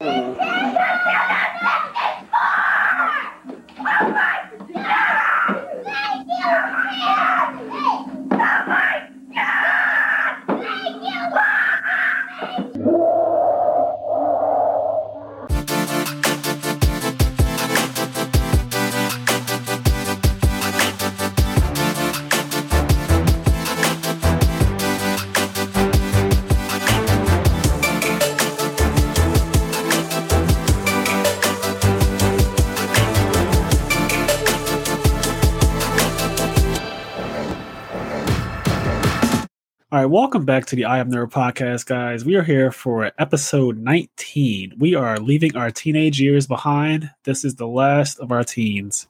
All welcome back to the I Am Nerd podcast, guys. We are here for episode 19. We are leaving our teenage years behind. This is the last of our teens.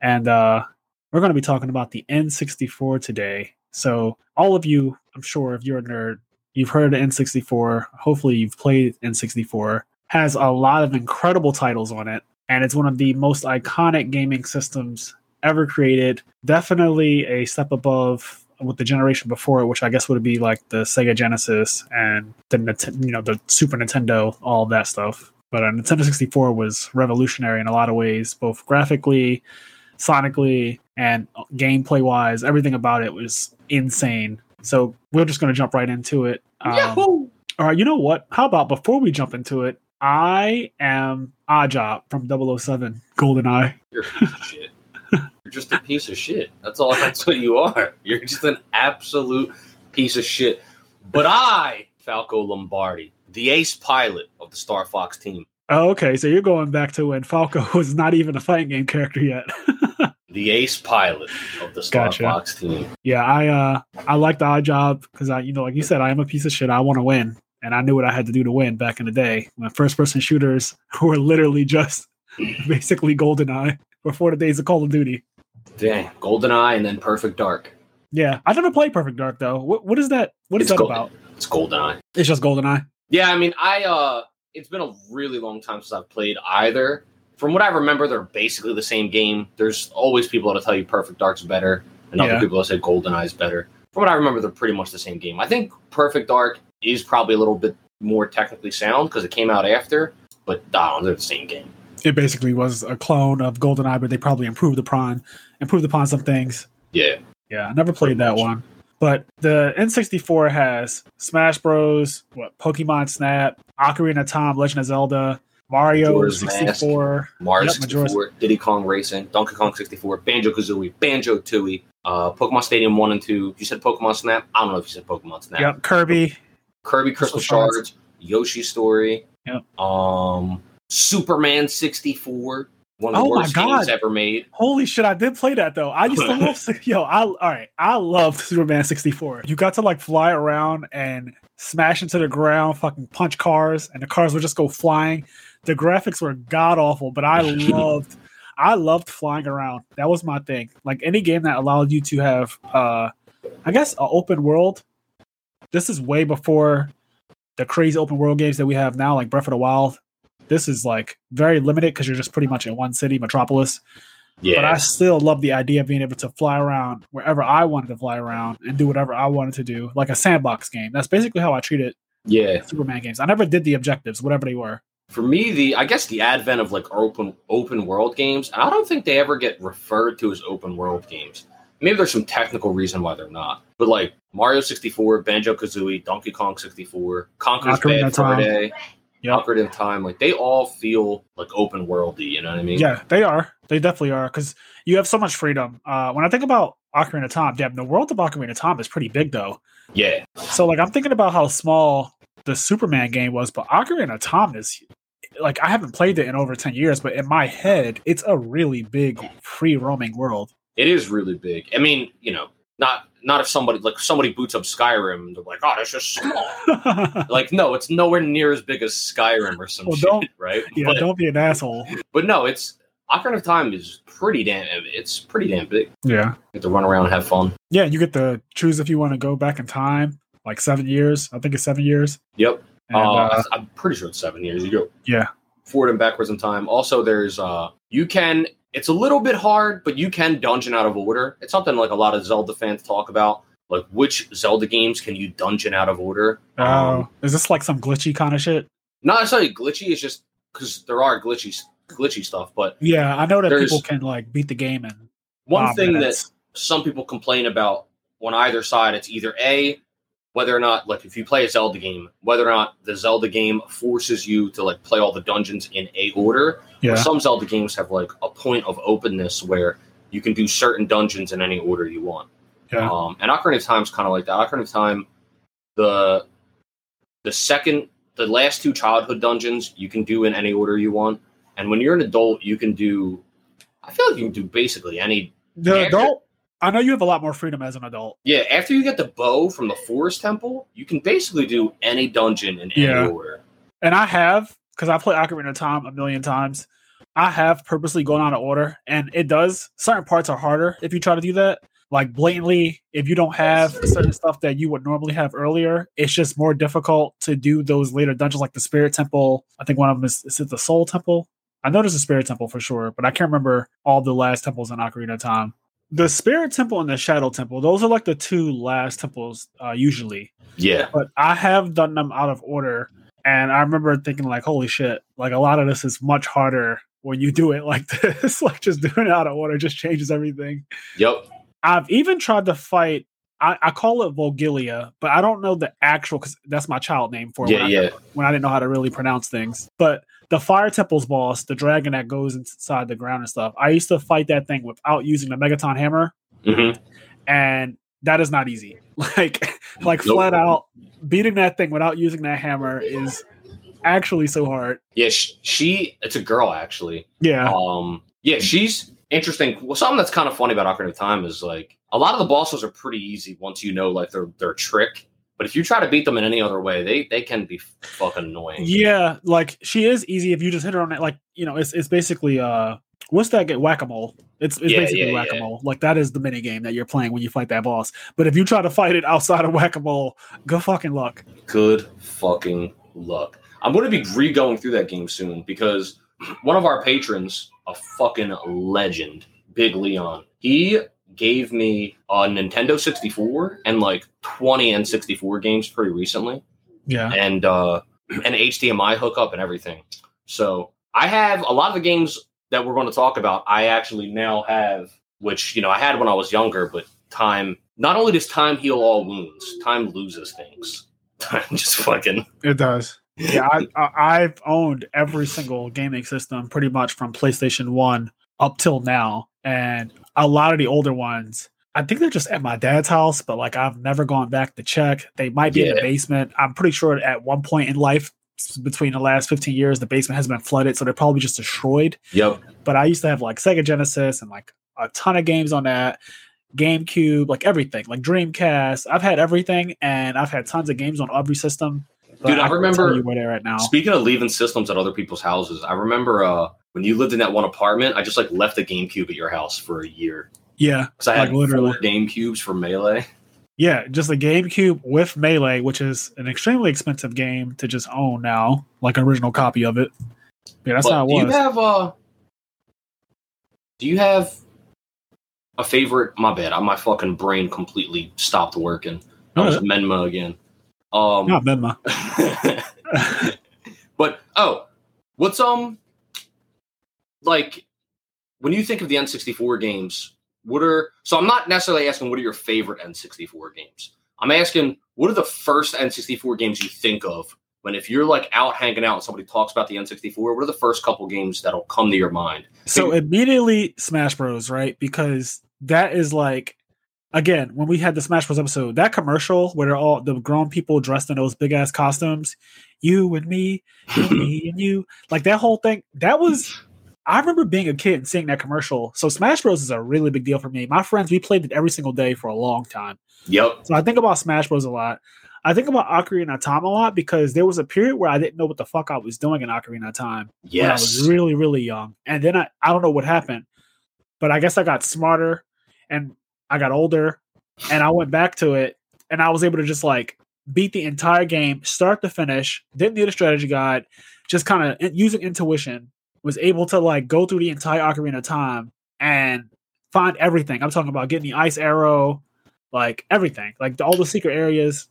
And uh, we're going to be talking about the N64 today. So, all of you, I'm sure if you're a nerd, you've heard of N64. Hopefully, you've played N64. Has a lot of incredible titles on it. And it's one of the most iconic gaming systems ever created. Definitely a step above with the generation before it, which I guess would be like the Sega Genesis and the Nint- you know the Super Nintendo, all that stuff. But uh, Nintendo 64 was revolutionary in a lot of ways, both graphically, sonically, and gameplay wise. Everything about it was insane. So we're just going to jump right into it. Um, Yahoo! all right, you know what? How about before we jump into it, I am Oddjob from 007 GoldenEye. You're a piece of shit. You're just a piece of shit. That's all. That's what you are. You're just an absolute piece of shit. But I, Falco Lombardi, the ace pilot of the Star Fox team, Oh, okay. So you're going back to when Falco was not even a fighting game character yet. the ace pilot of the Star Gotcha. Fox team. yeah, I uh I like the odd job because I you know like you said I am a piece of shit. I want to win, and I knew what I had to do to win back in the day when first person shooters were literally just basically GoldenEye before the days of Call of Duty. Dang, GoldenEye and then Perfect Dark. Yeah, I never played Perfect Dark though. What what is that? What is It's that Gold- about? It's GoldenEye. It's just GoldenEye. Yeah, I mean, I uh it's been a really long time since I've played either. From what I remember, they're basically the same game. There's always people that'll tell you Perfect Dark's better, and other Yeah. people will say GoldenEye's better. From what I remember, they're pretty much the same game. I think Perfect Dark is probably a little bit more technically sound because it came out after, but nah, they're the same game. It basically was a clone of GoldenEye, but they probably improved the upon improved upon some things. Yeah, Yeah, I never played that one. But the N64 has Smash Bros, what Pokemon Snap, Ocarina of Time, Legend of Zelda, Mario Majora's Mask. 64. Mario Yep, 64, Majora's- Diddy Kong Racing, Donkey Kong 64, Banjo Kazooie, Banjo Tooie, uh, Pokemon Stadium 1 and 2. You said Pokemon Snap? I don't know if you said Pokemon Snap. Yep, Kirby. Kirby Crystal Crystal Shards. Shards, Yoshi Story, Yep. um, Superman 64, one of the Oh my worst God. games ever made. Holy shit, I did play that though. I used to love yo, I all right. I loved Superman 64. You got to like fly around and smash into the ground, fucking punch cars, and the cars would just go flying. The graphics were god awful, but I loved I loved flying around. That was my thing. Like any game that allowed you to have uh I guess an open world. This is way before the crazy open world games that we have now, like Breath of the Wild. This is like very limited because you're just pretty much in one city, Metropolis Yeah, but I still love the idea of being able to fly around wherever I wanted to fly around and do whatever I wanted to do, like a sandbox game. That's basically how I treat it. yeah. Superman games. I never did the objectives, whatever they were. For me, the I guess the advent of like open open world games, I don't think they ever get referred to as open world games. Maybe there's some technical reason why they're not. But like Mario 64, Banjo Kazooie, Donkey Kong 64, Conker's Bad Time. Yep. Of Time, like they all feel like open worldy. You know what I mean? Yeah, they are. They definitely are because you have so much freedom. Uh, when I think about Ocarina of Time, damn, the world of Ocarina of Time is pretty big though. Yeah. So like I'm thinking about how small the Superman game was, but Ocarina of Time is like I haven't played it in over 10 years, but in my head, it's a really big free roaming world. It is really big. I mean, you know, not not if somebody like somebody boots up Skyrim, they're like, oh, that's just small. like, no, it's nowhere near as big as Skyrim or some Well, shit, right? yeah, but, don't be an asshole. but no, it's Ocarina of Time is pretty damn. It's pretty damn big. Yeah. You get to run around and have fun. Yeah, you get to choose if you want to go back in time, like seven years. I think it's seven years. Yep. And, uh, uh, I'm pretty sure it's seven years. You go yeah. forward and backwards in time. Also, there's uh, you can. It's a little bit hard, but you can dungeon out of order. It's something like a lot of Zelda fans talk about. Like, which Zelda games can you dungeon out of order? Oh, Um, is this like some glitchy kind of shit? not necessarily glitchy. It's just because there are glitchy glitchy stuff. But Yeah, I know that people can like beat the game and one thing that some people complain about on either side, it's either a whether or not like if you play a Zelda game, whether or not the Zelda game forces you to like play all the dungeons in a order. Or some Zelda games have like a point of openness where you can do certain dungeons in any order you want. Yeah. Um, and Ocarina of Time's kind of like that. Ocarina of Time, the the second, the last two childhood dungeons you can do in any order you want, and when you're an adult, you can do. I feel like you can do basically any. the adult. I know you have a lot more freedom as an adult. Yeah, after you get the bow from the Forest Temple, you can basically do any dungeon in Yeah. order. and I have because I played Ocarina of Time a million times. I have purposely gone out of order, and it does. Certain parts are harder if you try to do that. Like blatantly, if you don't have certain stuff that you would normally have earlier, it's just more difficult to do those later dungeons, like the Spirit Temple. I think one of them is, is it the Soul Temple. I know there's a Spirit Temple for sure, but I can't remember all the last temples in Ocarina of Time. The Spirit Temple and the Shadow Temple; those are like the two last temples uh, usually Yeah, but I have done them out of order. And I remember thinking, like, holy shit, like a lot of this is much harder when you do it like this. like, just doing it out of order just changes everything. yep. I've even tried to fight, I, I call it Volgilia, but I don't know the actual, because that's my child name for it Yeah, when, yeah. I, when I didn't know how to really pronounce things. But the Fire Temple's boss, the dragon that goes inside the ground and stuff, I used to fight that thing without using the Megaton hammer hmm and that is not easy. Like like Nope. flat out beating that thing without using that hammer is actually so hard. Yeah, sh- she. It's a girl actually. Yeah. Um, yeah, she's interesting. Well, something that's kind of funny about Ocarina of Time is like a lot of the bosses are pretty easy once you know like their their trick. But if you try to beat them in any other way, they they can be fucking annoying. Yeah, like she is easy if you just hit her on it. Like, you know, it's it's basically uh what's that get Whack a mole. It's it's Yeah, basically yeah, whack a mole. Like that is the mini game that you're playing when you fight that boss. But if you try to fight it outside of whack a mole, good fucking luck. Good fucking luck. I'm going to be re going through that game soon because one of our patrons, a fucking legend, Big Leon, he gave me a Nintendo 64 and like 20 N64 games pretty recently. Yeah. and uh, an HDMI hookup and everything. So I have a lot of the games that we're going to talk about. I actually now have, which you know I had when I was younger, but time. Not only does time heal all wounds, time loses things. Time just fucking. It does. Yeah, I, I, I've owned every single gaming system pretty much from PlayStation 1 up till now. And a lot of the older ones, I think they're just at my dad's house, but like I've never gone back to check. They might be in the basement. I'm pretty sure at one point in life, between the last 15 years, the basement has been flooded. So they're probably just destroyed. Yep. But I used to have like Sega Genesis and like a ton of games on that. GameCube, like everything, like Dreamcast. I've had everything, and I've had tons of games on every system. Dude, I couldn't remember- you where they're at now. Speaking of leaving systems at other people's houses, I remember uh, when you lived in that one apartment. I just like left the GameCube at your house for a year Yeah, because I had Like, literally. four GameCubes for Melee. yeah, just a GameCube with Melee, which is an extremely expensive game to just own now, like an original copy of it. Yeah, that's But how it do you have uh do you have a favorite my bad my fucking brain completely stopped working i was Uh, menma again um not Venma. but oh what's um like when you think of the n64 games what are so i'm not necessarily asking what are your favorite n64 games i'm asking what are the first n64 games you think of when if you're like out hanging out and somebody talks about the n64 what are the first couple games that'll come to your mind So immediately Smash Bros, right? Because that is like again, when we had the Smash Bros episode, that commercial where they're all the grown people dressed in those big ass costumes, you and me, and me and you, like that whole thing, that was I remember being a kid and seeing that commercial. So Smash Bros is a really big deal for me. My friends, we played it every single day for a long time. yep So I think about Smash Bros a lot. I think about Ocarina of Time a lot because there was a period where I didn't know what the fuck I was doing in Ocarina of Time when I was really, really young. And then I, I don't know what happened, but I guess I got smarter and I got older and I went back to it and I was able to just like beat the entire game, start to finish, didn't need a strategy guide, just kind of using intuition, was able to like go through the entire Ocarina of Time and find everything. I'm talking about getting the ice arrow, like everything, like all the secret areas.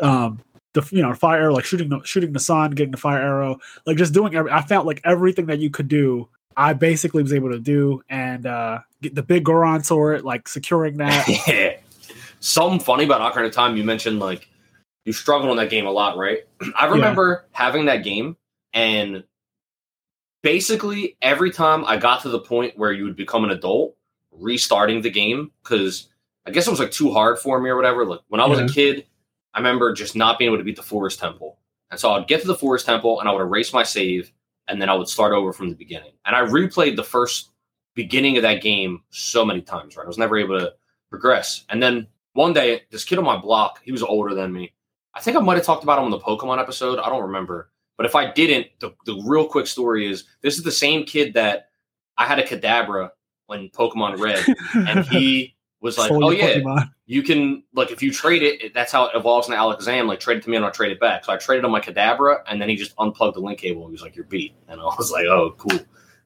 Um, the you know fire arrow, like shooting the shooting the sun, getting the fire arrow, like just doing every. I found like everything that you could do, I basically was able to do, and uh get the big Goron sword, like securing that. yeah. Something funny about Ocarina of Time. You mentioned like you struggled on that game a lot, right? I remember yeah. having that game and basically every time I got to the point where you would become an adult, restarting the game because I guess it was like too hard for me or whatever. Like when I was yeah. a kid, I remember just not being able to beat the Forest Temple. And so I'd get to the Forest Temple and I would erase my save and then I would start over from the beginning. And I replayed the first beginning of that game so many times, right? I was never able to progress. And then one day, this kid on my block, he was older than me. I think I might have talked about him on the Pokemon episode. I don't remember. But if I didn't, the, the real quick story is this is the same kid that I had a Kadabra when Pokemon Red, and he was like, "Oh yeah, Pokemon. you can like if you trade it, that's how it evolves in Alakazam. Like trade it to me and I'll trade it back." So I traded on my Kadabra, and then he just unplugged the link cable. and He was like, "You're beat," and I was like, "Oh, cool."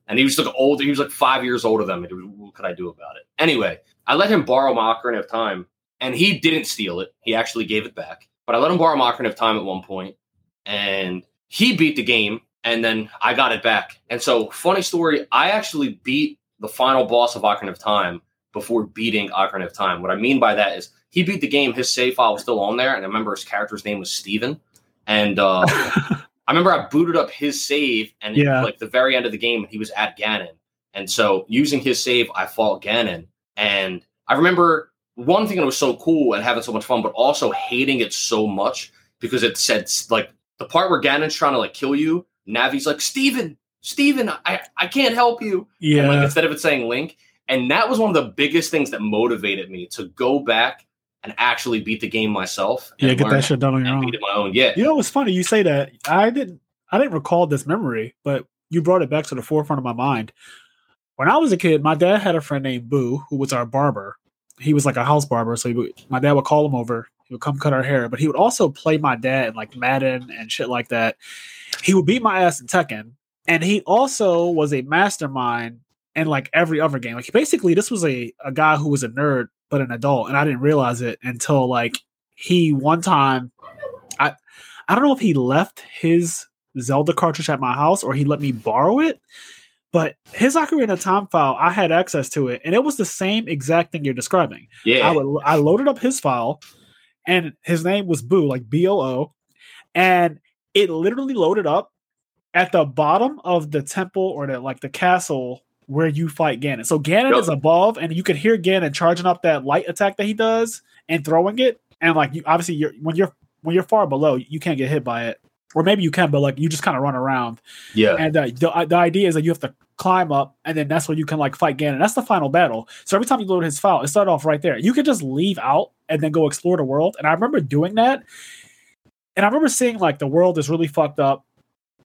And he was like older. He was like five years older than me. What could I do about it? Anyway, I let him borrow my Ocarina of Time, and he didn't steal it. He actually gave it back. But I let him borrow my Ocarina of Time at one point, and he beat the game, and then I got it back. And so, funny story, I actually beat the final boss of Ocarina of Time before beating Ocarina of Time. What I mean by that is he beat the game, his save file was still on there, and I remember his character's name was Steven. And uh, I remember I booted up his save, and yeah. like the very end of the game, he was at Ganon. And so using his save, I fought Ganon. And I remember one thing that was so cool and having so much fun, but also hating it so much because it said like the part where Ganon's trying to like kill you, Navi's like, Steven, Steven, I, I can't help you. Yeah. And, like instead of it saying Link. And that was one of the biggest things that motivated me to go back and actually beat the game myself. Yeah, get that shit done on your own. Beat it my own. Yeah. You know what's funny? You say that. I didn't I didn't recall this memory, but you brought it back to the forefront of my mind. When I was a kid, my dad had a friend named Boo, who was our barber. He was like a house barber, so would, my dad would call him over he would come cut our hair, but he would also play my dad in like Madden and shit like that. He would beat my ass in Tekken, and he also was a mastermind in like every other game. Like basically, this was a a guy who was a nerd but an adult, and I didn't realize it until like he one time. I I don't know if he left his Zelda cartridge at my house or he let me borrow it. But his Ocarina of Time file, I had access to it, and it was the same exact thing you're describing. Yeah, I, would, I loaded up his file, and his name was Boo, like B O O, and it literally loaded up at the bottom of the temple or the like the castle where you fight Ganon. So Ganon yep. is above, and you can hear Ganon charging up that light attack that he does and throwing it. And like you, obviously, you're when you're when you're far below, you can't get hit by it, or maybe you can, but like you just kind of run around. Yeah. And uh, the uh, the idea is that you have to climb up, and then that's when you can like fight Ganon. That's the final battle. So every time you load his file, it started off right there. You can just leave out and then go explore the world. And I remember doing that. And I remember seeing like the world is really fucked up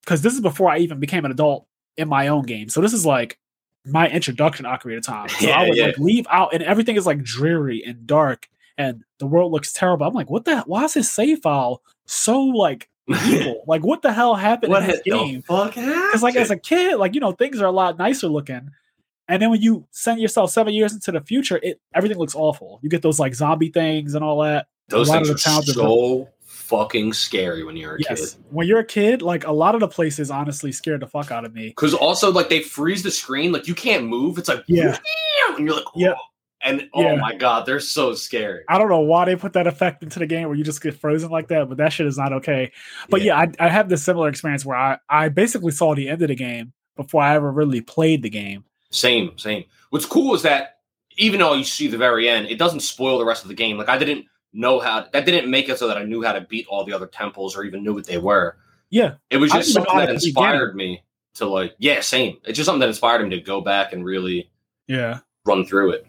because this is before I even became an adult in my own game. So this is like my introduction to Ocarina of Time. So yeah, I would yeah. like leave out and everything is like dreary and dark and the world looks terrible. I'm like, what the why is this save file so like evil? like what the hell happened what in this game? Because like as a kid, like you know, things are a lot nicer looking. And then when you send yourself seven years into the future, it everything looks awful. You get those like zombie things and all that. Those things are so fucking scary when you're a yes. kid. When you're a kid, like a lot of the places honestly scared the fuck out of me. Because also like they freeze the screen, like you can't move. It's like yeah, and you're like yeah. And oh yeah. my god, they're so scary. I don't know why they put that effect into the game where you just get frozen like that, but that shit is not okay. But yeah, yeah I, I have this similar experience where I, I basically saw the end of the game before I ever really played the game. Same, same. What's cool is that even though you see the very end, it doesn't spoil the rest of the game. Like I didn't know how that didn't make it so that I knew how to beat all the other temples or even knew what they were. Yeah. It was just something that inspired me to like, yeah, same. It's just something that inspired me to go back and really yeah run through it.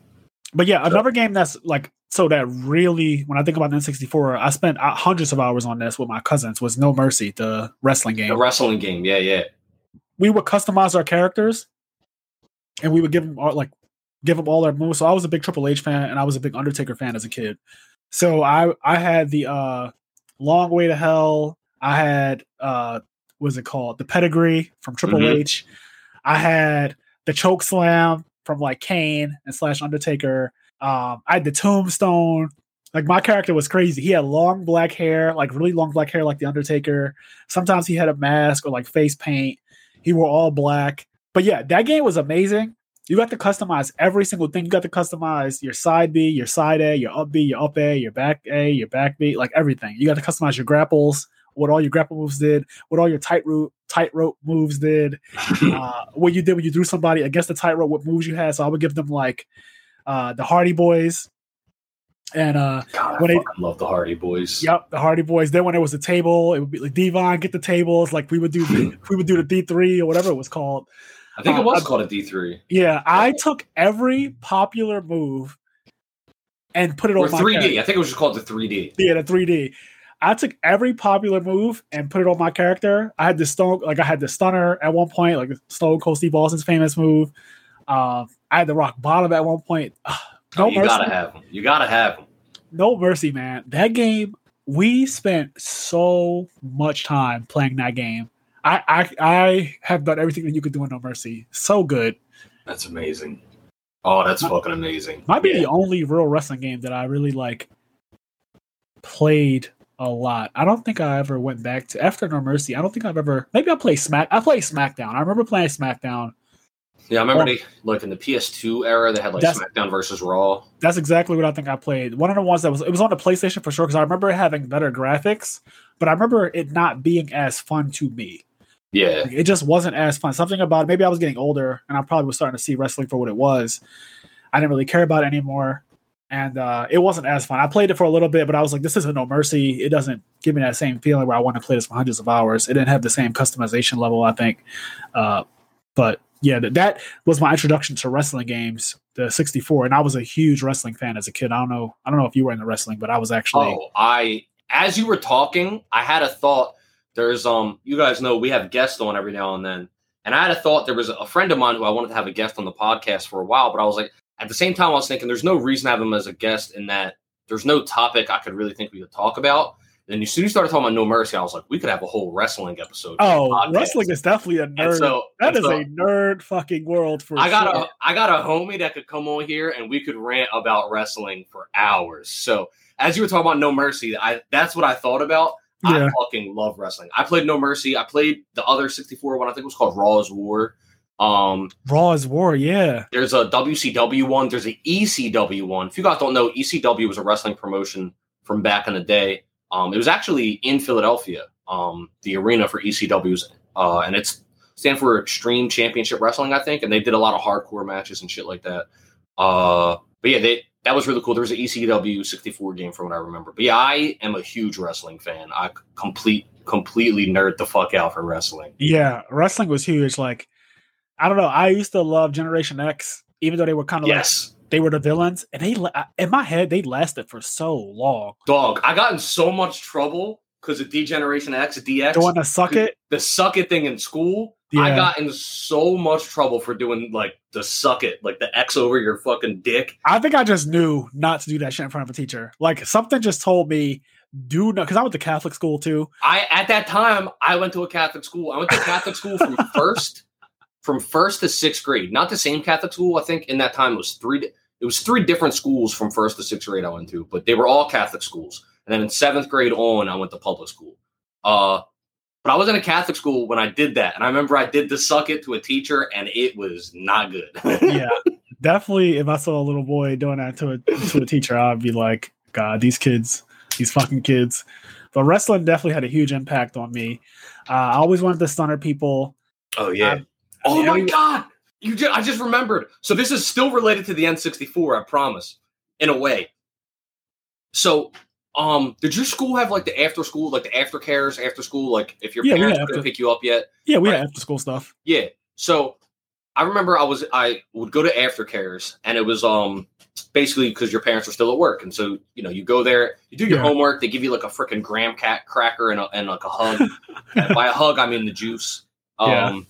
But yeah, another game that's like so that really when I think about the N64, I spent uh, hundreds of hours on this with my cousins was No Mercy, the wrestling game. The wrestling game, yeah, yeah. We would customize our characters and we would give them all like give them all their moves. So I was a big Triple H fan and I was a big Undertaker fan as a kid. So I I had the uh Long Way to Hell. I had uh what's it called? The Pedigree from Triple mm-hmm. H. I had the Choke Slam from like Kane and slash Undertaker. Um, I had the Tombstone. Like my character was crazy. He had long black hair, like really long black hair, like the Undertaker. Sometimes he had a mask or like face paint. He wore all black. But yeah, that game was amazing. You got to customize every single thing. You got to customize your side B, your side A, your up B, your up A, your back A, your back B, like everything. You got to customize your grapples, what all your grapple moves did, what all your tightrope tightrope moves did, uh, what you did when you threw somebody against the tightrope, what moves you had. So I would give them like uh, the Hardy Boys, and uh, God, I they- love the Hardy Boys. Yep, the Hardy Boys. Then when it was a table, it would be like Devon get the tables. Like we would do, we would do the D three or whatever it was called. I think Uh, it was I- called a D three Yeah, I took every popular move and put it or on my three character. D. I think it was just called the three D. Yeah, the three D. I took every popular move and put it on my character. I had the stone, like I had the stunner at one point, like Stone Cold Steve Austin's famous move. Um, I had the rock bottom at one point. No Oh, you mercy. gotta have them. You gotta have them. no mercy, man. That game, we spent so much time playing that game. I, I I have done everything that you could do in No Mercy. So good. That's amazing. Oh, that's fucking amazing. Might be Yeah. the only real wrestling game that I really like played a lot. I don't think I ever went back to after No Mercy. I don't think I've ever maybe I played Smack. I played SmackDown. I remember playing SmackDown. Yeah, I remember Oh. they like in the PS2 era they had like SmackDown versus Raw. That's exactly what I think I played. One of the ones that was it was on the PlayStation for sure because I remember it having better graphics, but I remember it not being as fun to me. Yeah. Like, it just wasn't as fun. Something about maybe I was getting older and I probably was starting to see wrestling for what it was. I didn't really care about it anymore. And uh, it wasn't as fun. I played it for a little bit, but I was like, this isn't no mercy. It doesn't give me that same feeling where I want to play this for hundreds of hours. It didn't have the same customization level, I think. Uh, but yeah, that, that was my introduction to wrestling games, the 64. And I was a huge wrestling fan as a kid. I don't know. I don't know if you were into wrestling, but I was actually. Oh, I as you were talking, I had a thought. There's um, you guys know we have guests on every now and then, and I had a thought. There was a friend of mine who I wanted to have a guest on the podcast for a while, but I was like, at the same time, I was thinking there's no reason to have him as a guest in that there's no topic I could really think we could talk about. And as soon as you started talking about No Mercy, I was like, we could have a whole wrestling episode. Oh, wrestling is definitely a nerd. so that is so a nerd fucking world for I got sure. a I got a homie that could come on here and we could rant about wrestling for hours. So as you were talking about No Mercy, I that's what I thought about. Yeah. I fucking love wrestling. I played No Mercy. I played the other 64 one. I think it was called Raw's War. Um, Raw is War, yeah. there's a WCW one. There's an ECW one. If you guys don't know, ECW was a wrestling promotion from back in the day. Um, it was actually in Philadelphia. Um, the arena for ECW's, uh, and it's stand for Extreme Championship Wrestling, I think. And they did a lot of hardcore matches and shit like that. Uh, but yeah, they that was really cool. There was an ECW 64 game from what I remember. But yeah, I am a huge wrestling fan. I complete completely nerd the fuck out for wrestling. Yeah, wrestling was huge. Like, I don't know. I used to love Generation X, even though they were kind of like Yes. they were the villains, and they in my head they lasted for so long. Dog, I got in so much trouble because of Degeneration X, DX. Doing the suck it, the suck it thing in school. I got in so much trouble for doing like the suck it, like the X over your fucking dick. I think I just knew not to do that shit in front of a teacher. Like something just told me, do not, because I went to Catholic school too. I at that time I went to a Catholic school. I went to Catholic school from first from first to sixth grade. Not the same Catholic school. I think in that time it was three. It was three different schools from first to sixth grade I went to, but they were all Catholic schools. And then in seventh grade on, I went to public school. Uh, but I was in a Catholic school when I did that, and I remember I did the suck it to a teacher, and it was not good. Yeah, definitely. If I saw a little boy doing that to a to a teacher, I'd be like, God, these kids, these fucking kids. But wrestling definitely had a huge impact on me. Uh, I always wanted to stunner people. Oh yeah. I- oh my god. You just, I just remembered. So this is still related to the N64, I promise. In a way. So um did your school have like the after school, like the aftercares after school, like if your Yeah, parents couldn't pick you up yet? Yeah, we Right. had after school stuff. Yeah. So I remember I was I would go to aftercares and it was um basically because your parents were still at work. And so, you know, you go there, you do your Yeah. homework, they give you like a freaking graham cat cracker and, a, and like a hug. and by a hug, I mean the juice. Yeah.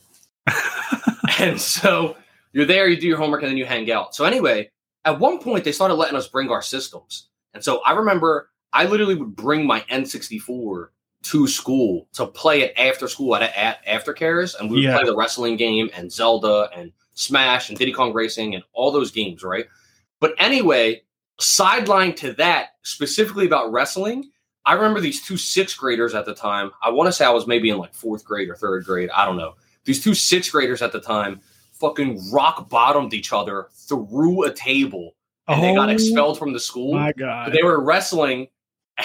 And so you're there, you do your homework, and then you hang out. So anyway, at one point they started letting us bring our systems. And so I remember I literally would bring my N64 to school to play it after school at, at aftercares, and we would Yeah. play the wrestling game and Zelda and Smash and Diddy Kong Racing and all those games, right? But anyway, sideline to that, specifically about wrestling, I remember these two sixth graders at the time. I want to say I was maybe in like fourth grade or third grade. I don't know. These two sixth graders at the time fucking rock bottomed each other through a table and they got Oh expelled from the school. My God. But they were wrestling,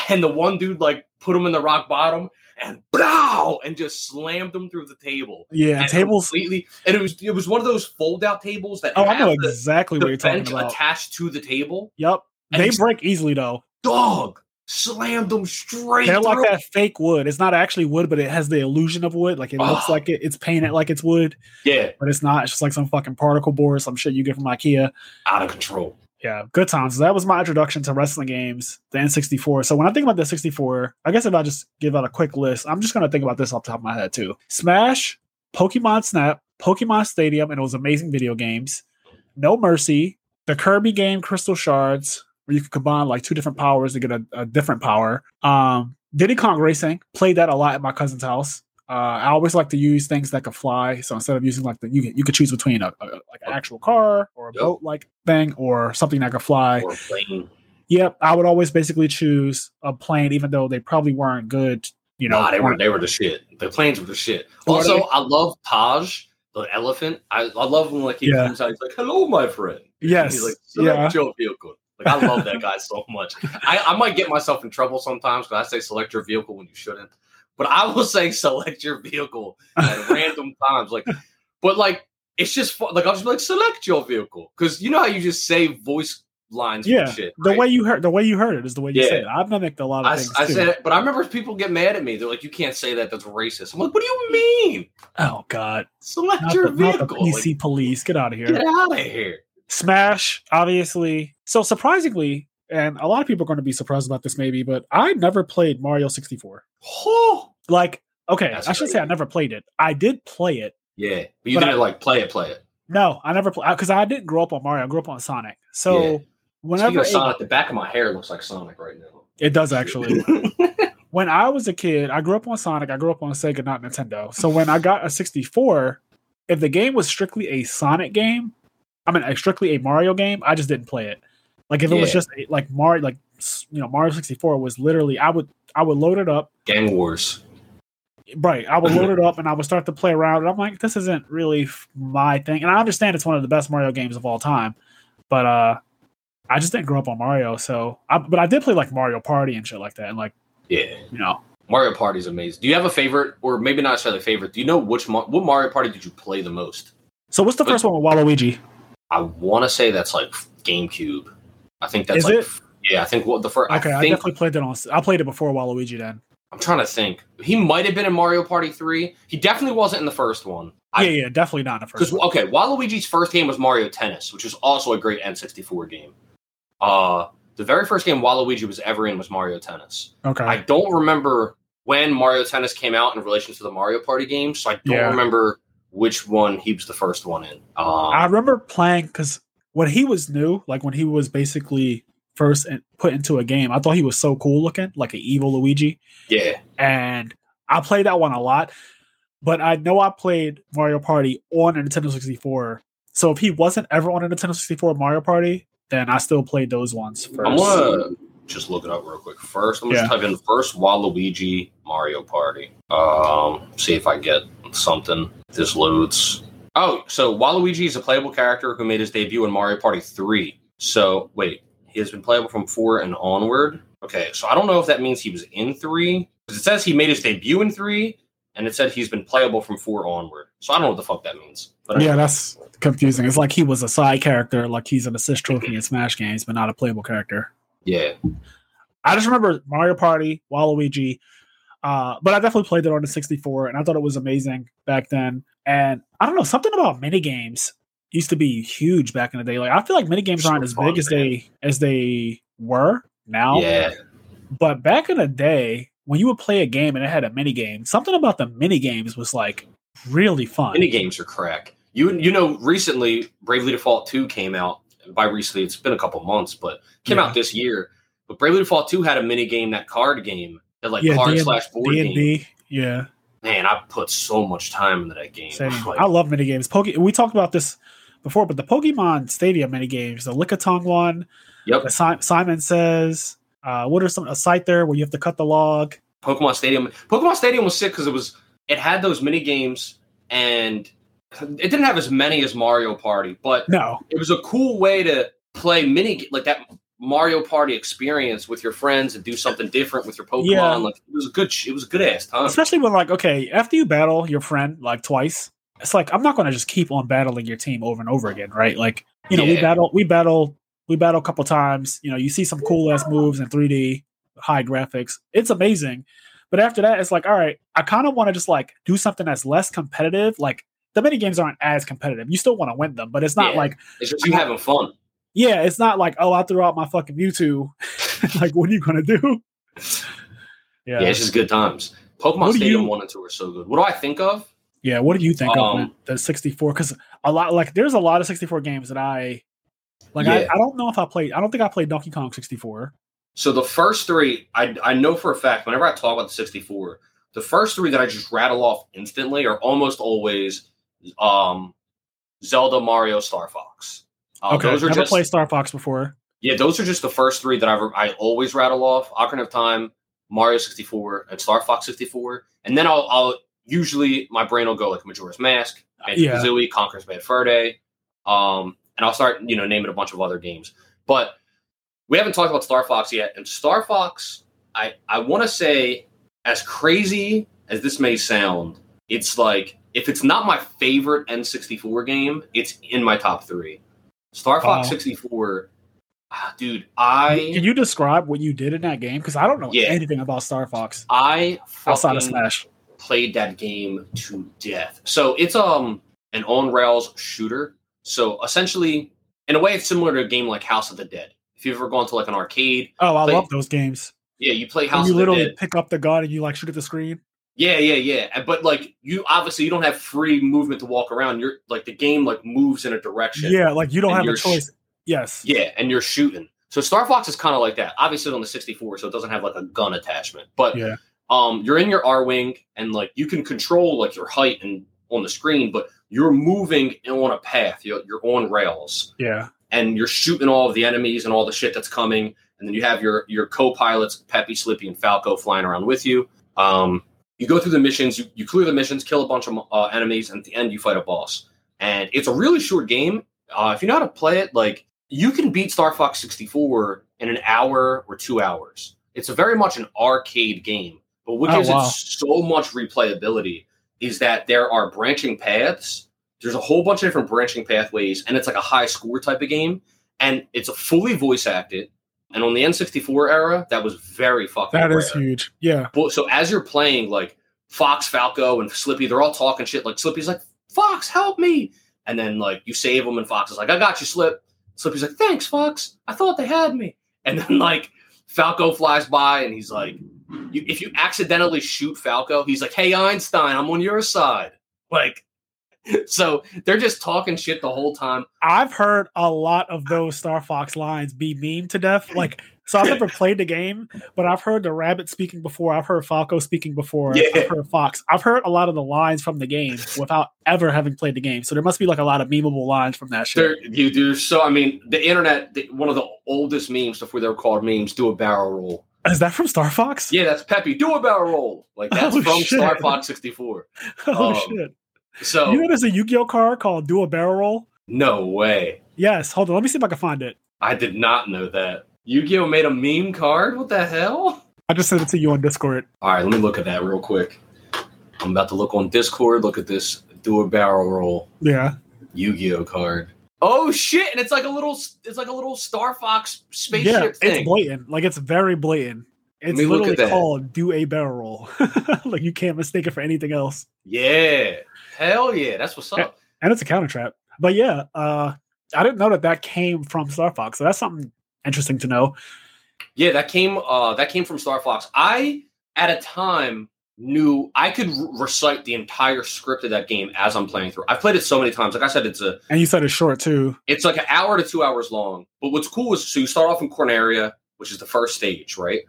and the one dude like put him in the rock bottom and bow and just slammed them through the table. yeah, And tables. completely, and it was it was one of those fold out tables that Oh, I know the, exactly the what you're talking about. attached to the table. Yep. And They break easily though. Dog slammed them straight. They're like that fake wood. It's not actually wood, but it has the illusion of wood. Like it looks Oh. like it. It's painted like it's wood, Yeah, but it's not. It's just like some fucking particle board, some shit you get from IKEA. out of control. Yeah, good times. So that was my introduction to wrestling games, the N64. So when I think about the 64, I guess if I just give out a quick list, I'm just gonna think about this off the top of my head too. Smash, Pokemon Snap, Pokemon Stadium, and those amazing video games. No Mercy, the Kirby game Crystal Shards, where you can combine like two different powers to get a, a different power. Um, Diddy Kong Racing, played that a lot at my cousin's house. Uh, I always like to use things that could fly. So instead of using like the you can, you could choose between a, a like an actual car or a Yep. boat like thing or something that could fly. Or playing. Yep, I would always basically choose a plane, even though they probably weren't good. You know, nah, they were they were the shit. The planes were the shit. Also. I love Taj, the elephant. I, I love when like he Yeah. comes out. He's like, "Hello, my friend." yes, He's like, yeah, your vehicle. Like I love that guy so much. I, I might get myself in trouble sometimes because I say select your vehicle when you shouldn't. But I will say select your vehicle at random times. Like, but like it's just fun. like I'll just be like select your vehicle because you know how you just say voice lines. Yeah, and shit. the right? way you heard the way you heard it is the way you Yeah. say it. I've mimicked a lot of I, things I too. said, it, but I remember people get mad at me. They're like, "You can't say that. That's racist." I'm like, "What do you mean? oh God, Select not your the, not the vehicle. PC police, get out of here. get out of here." Smash, obviously. So surprisingly, and a lot of people are going to be surprised about this, maybe, but I never played Mario 64. Oh, Like, okay, That's I should say I never played it. I did play it. yeah, but you But didn't I- like play it. Play it. No, I never played because uh, I didn't grow up on Mario. I grew up on Sonic. So Yeah. whenever Speaking of it- Sonic, the back of my hair looks like Sonic right now. it does actually. when I was a kid, I grew up on Sonic. I grew up on Sega, not Nintendo. So when I got a 64, if the game was strictly a Sonic game, I mean, a strictly a Mario game, I just didn't play it. Like if it was just a, like Mario, like you know, Mario 64 was literally, I would I would load it up, Gang Wars. right? I would load it up and I would start to play around, and I'm like, this isn't really my thing. And I understand it's one of the best Mario games of all time, but uh, I just didn't grow up on Mario. So, I, but I did play like Mario Party and shit like that, and like Yeah, you know. Mario Party's amazing. Do you have a favorite, or maybe not necessarily favorite? Do you know which what Mario Party did you play the most? So what's the first one with Waluigi? I want to say that's like GameCube. I think that's Is like it? yeah. I think what the first. Okay, I I, definitely played it on. I played it before Waluigi. Then, I'm trying to think. He might have been in Mario Party three. He definitely wasn't in the first one. I- yeah, yeah, definitely not in the Because first. One. okay, Waluigi's first game was Mario Tennis, which was also a great N64 game. Uh, the very first game Waluigi was ever in was Mario Tennis. Okay, I don't remember when Mario Tennis came out in relation to the Mario Party games, so I don't Yeah. remember which one he was the first one in. Um, I remember playing because when he was new, like when he was basically first put into a game, I thought he was so cool looking, like an evil Luigi, yeah, and I played that one a lot. But I know I played Mario Party on a Nintendo 64. So if he wasn't ever on a Nintendo 64 Mario Party, then I still played those ones first. I'm gonna just look it up real quick. First, I'm just Yeah. type in first Waluigi Mario Party. Um, see if I get something. This loads. Oh, so Waluigi is a playable character who made his debut in Mario Party 3. So wait, he has been playable from four and onward. Okay, so I don't know if that means he was in three. 'Cause It says he made his debut in three, and it said he's been playable from four onward. So I don't know what the fuck that means. But Yeah, that's confusing. It's like he was a side character, like he's an assist trophy in Smash games, but not a playable character. yeah, I just remember Mario Party, Waluigi, uh, but I definitely played it on the 64, and I thought it was amazing back then. And I don't know, something about mini games used to be huge back in the day. Like I feel like mini games So aren't as fun, big as man. they as they were now. yeah. But back in the day, when you would play a game and it had a mini game, something about the mini games was like really fun. Mini games are crack. You you know, recently Bravely Default 2 came out. By recently, it's been a couple months, but came Yeah. out this year. But Bravely Default 2 had a mini game, that card game, like Yeah, card D&D slash board D game. D, yeah. Man, I put so much time into that game. Same. Like, I love mini games. Poke. We talked about this before, but the Pokemon Stadium mini games, the Lickitung one, Yep. si- Simon says, uh, what are some a site there where you have to cut the log? Pokemon Stadium. Pokemon Stadium was sick because it was it had those mini games and it didn't have as many as Mario Party, but No, it was a cool way to play mini like that Mario Party experience with your friends and do something different with your Pokemon. Yeah. Like it was a good, sh- it was a good ass time. especially when like okay, after you battle your friend like twice, it's like I'm not going to just keep on battling your team over and over again, right? Like you know, we battle, we battle, we battle a couple times. You know, you see some cool ass moves in 3D, high graphics. It's amazing. But after that, it's like, all right, I kind of want to just like do something that's less competitive. Like the mini games aren't as competitive. You still want to win them, but it's not Yeah. like, It's just you having fun. Yeah, it's not like, oh, I threw out my fucking Mewtwo. like, what are you gonna do? Yeah, it's just good times. Pokemon What do Stadium you- one and two are so good. What do I think of? Yeah, what do you think of Um, it, the 64? Because a lot, like, there's a lot of 64 games that I, like, I, I don't know if I played. I don't think I played Donkey Kong 64. So the first three, I I know for a fact. Whenever I talk about the sixty four, the first three that I just rattle off instantly are almost always um, Zelda, Mario, Star Fox. Uh, okay, those are never just played Star Fox before. yeah, those are just the first three that I I always rattle off: Ocarina of Time, Mario sixty four, and Star Fox sixty four. And then I'll, I'll usually my brain will go like Majora's Mask, Banjo Yeah. Kazooie, Conker's Bad Fur Day, um, and I'll start you know naming a bunch of other games. But we haven't talked about Star Fox yet, and Star Fox, I I want to say, as crazy as this may sound, it's like if it's not my favorite N64 game, it's in my top three. Star Fox Wow. 64, ah, dude, I Can you describe what you did in that game? Because I don't know Yeah. anything about Star Fox I outside of Smash. played that game to death. So it's um an on rails shooter. So essentially, in a way, it's similar to a game like House of the Dead. If you've ever gone to like an arcade, Oh, I play- love those games. yeah, you play House you of the literally pick up the gun and you like shoot at the screen. Yeah, yeah, yeah. But like you obviously you don't have free movement to walk around. You're like the game like moves in a direction. Yeah, like you don't have a you're sh- choice. yes. Yeah, and you're shooting. So Star Fox is kind of like that. Obviously on the 64, so it doesn't have like a gun attachment. But Yeah. um you're in your Arwing and like you can control like your height and on the screen, but you're moving on a path. You're, you're on rails Yeah. and you're shooting all of the enemies and all the shit that's coming. And then you have your your co-pilots, Peppy, Slippy, and Falco flying around with you. Um, you go through the missions, you, you clear the missions, kill a bunch of uh, enemies, and at the end you fight a boss. And it's a really short game. Uh, if you know how to play it, like you can beat Star Fox 64 in an hour or two hours. It's a very much an arcade game, but what Oh, gives wow. it so much replayability is that there are branching paths. There's a whole bunch of different branching pathways, and it's like a high score type of game. And it's a fully voice acted. And on the N64 era, that was very fucking That is rare. huge. Yeah. But so as you're playing, like Fox, Falco, and Slippy, they're all talking shit. Like Slippy's like, "Fox, help me!" And then like you save them, and Fox is like, "I got you, Slip." Slippy's like, "Thanks, Fox. I thought they had me." And then like Falco flies by, and he's like, you, "If you accidentally shoot Falco, he's like, hey Einstein, I'm on your side." Like, so they're just talking shit the whole time. I've heard a lot of those Star Fox lines be meme to death. Like, so I've never played the game, but I've heard the rabbit speaking before. I've heard Falco speaking before. Yeah. I've heard Fox. I've heard a lot of the lines from the game without ever having played the game. So there must be like a lot of memeable lines from that shit. There, you do so. I mean, the internet, the, one of the oldest memes before they were called memes, do a barrel roll. Is that from Star Fox? Yeah, that's Peppy. Do a barrel roll. Like that's Oh, from shit. Star Fox 64. oh um, shit! So you know, there's a Yu-Gi-Oh card called Do a Barrel Roll. no way. Yes. Hold on. Let me see if I can find it. I did not know that. Yu-Gi-Oh made a meme card. What the hell? I just sent it to you on Discord. All right, let me look at that real quick. I'm about to look on Discord. Look at this. Do a barrel roll. Yeah. Yu-Gi-Oh card. Oh shit! And it's like a little. It's like a little Star Fox spaceship yeah. thing. It's blatant. Like it's very blatant. It's literally called Do a Barrel Roll. like you can't mistake it for anything else. yeah. Hell yeah. That's what's up. and it's a counter trap. But yeah, uh, I didn't know that that came from Star Fox. So that's something interesting to know. Yeah, that came uh that came from Star Fox. I at a time knew I could recite the entire script of that game as I'm playing through. I've played it so many times. Like I said, it's a And you said it's short too. it's like an hour to two hours long. But what's cool is so you start off in Corneria, which is the first stage, right?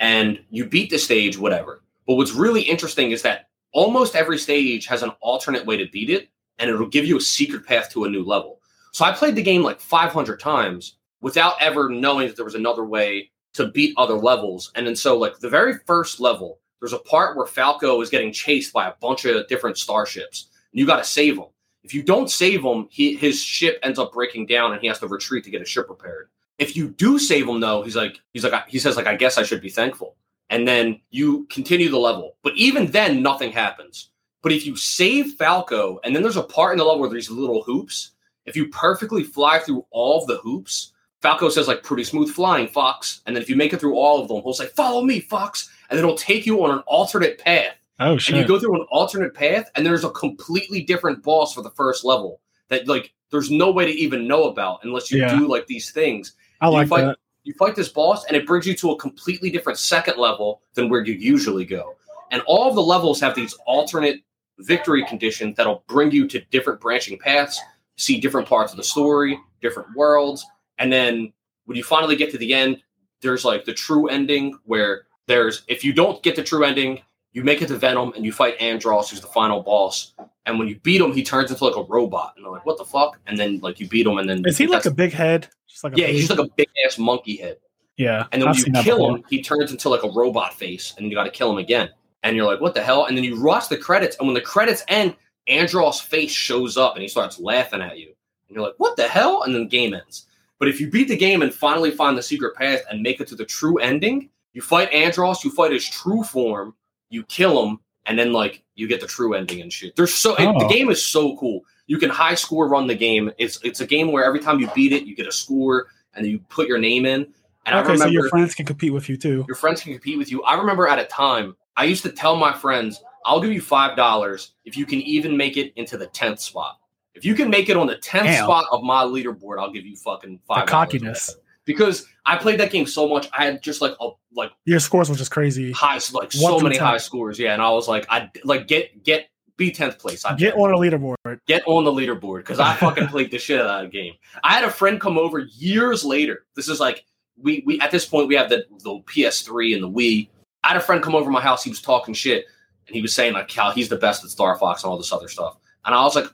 And you beat the stage, whatever. But what's really interesting is that almost every stage has an alternate way to beat it, and it'll give you a secret path to a new level. So I played the game like 500 times without ever knowing that there was another way to beat other levels. And then so like the very first level, there's a part where Falco is getting chased by a bunch of different starships. And you got to save him. If you don't save him, he his ship ends up breaking down and he has to retreat to get his ship repaired. If you do save him though, he's like he's like he says like I guess I should be thankful. And then you continue the level. But even then nothing happens. But if you save Falco and then there's a part in the level where there's little hoops, if you perfectly fly through all of the hoops, Falco says like pretty smooth flying, Fox. And then if you make it through all of them, he'll say, "Follow me, Fox," and then it'll take you on an alternate path. Oh shit! And you go through an alternate path, and there's a completely different boss for the first level that like there's no way to even know about unless you Yeah. do like these things. I like fight, that. You fight this boss, and it brings you to a completely different second level than where you usually go. And all of the levels have these alternate victory conditions that'll bring you to different branching paths, see different parts of the story, different worlds, and then when you finally get to the end, there's like the true ending where there's if you don't get the true ending, you make it to Venom and you fight Andross, who's the final boss. And when you beat him, he turns into like a robot, and they're like, "What the fuck?" And then like you beat him, and then Is he like a big head? Just like a yeah, he's just like a big ass monkey head. yeah. And then I've when you kill him, he turns into like a robot face, and you got to kill him again. And you're like, what the hell? And then you watch the credits, and when the credits end, Andross' face shows up, and he starts laughing at you. And you're like, what the hell? And then the game ends. But if you beat the game and finally find the secret path and make it to the true ending, you fight Andross, you fight his true form, you kill them, and then like you get the true ending and shit. There's so it- the Oh. game is so cool. You can high score run the game. It's it's a game where every time you beat it, you get a score, and then you put your name in. And I okay, remember so your friends can compete with you too. your friends can compete with you. I remember at a time, I used to tell my friends, I'll give you $5 if you can even make it into the 10th spot. If you can make it on the 10th spot of my leaderboard, I'll give you fucking $5. The cockiness. Because I played that game so much, I had just like a like Your scores were just crazy. high like One so many 10. high scores. Yeah, and I was like, I like get get be 10th place. I Get on a leaderboard. get on the leaderboard because I fucking played the shit out of the game. I had a friend come over years later. This is like we we at this point we have the the PS3 and the Wii. I had a friend come over to my house. He was talking shit and he was saying like how he's the best at Star Fox and all this other stuff. And I was like,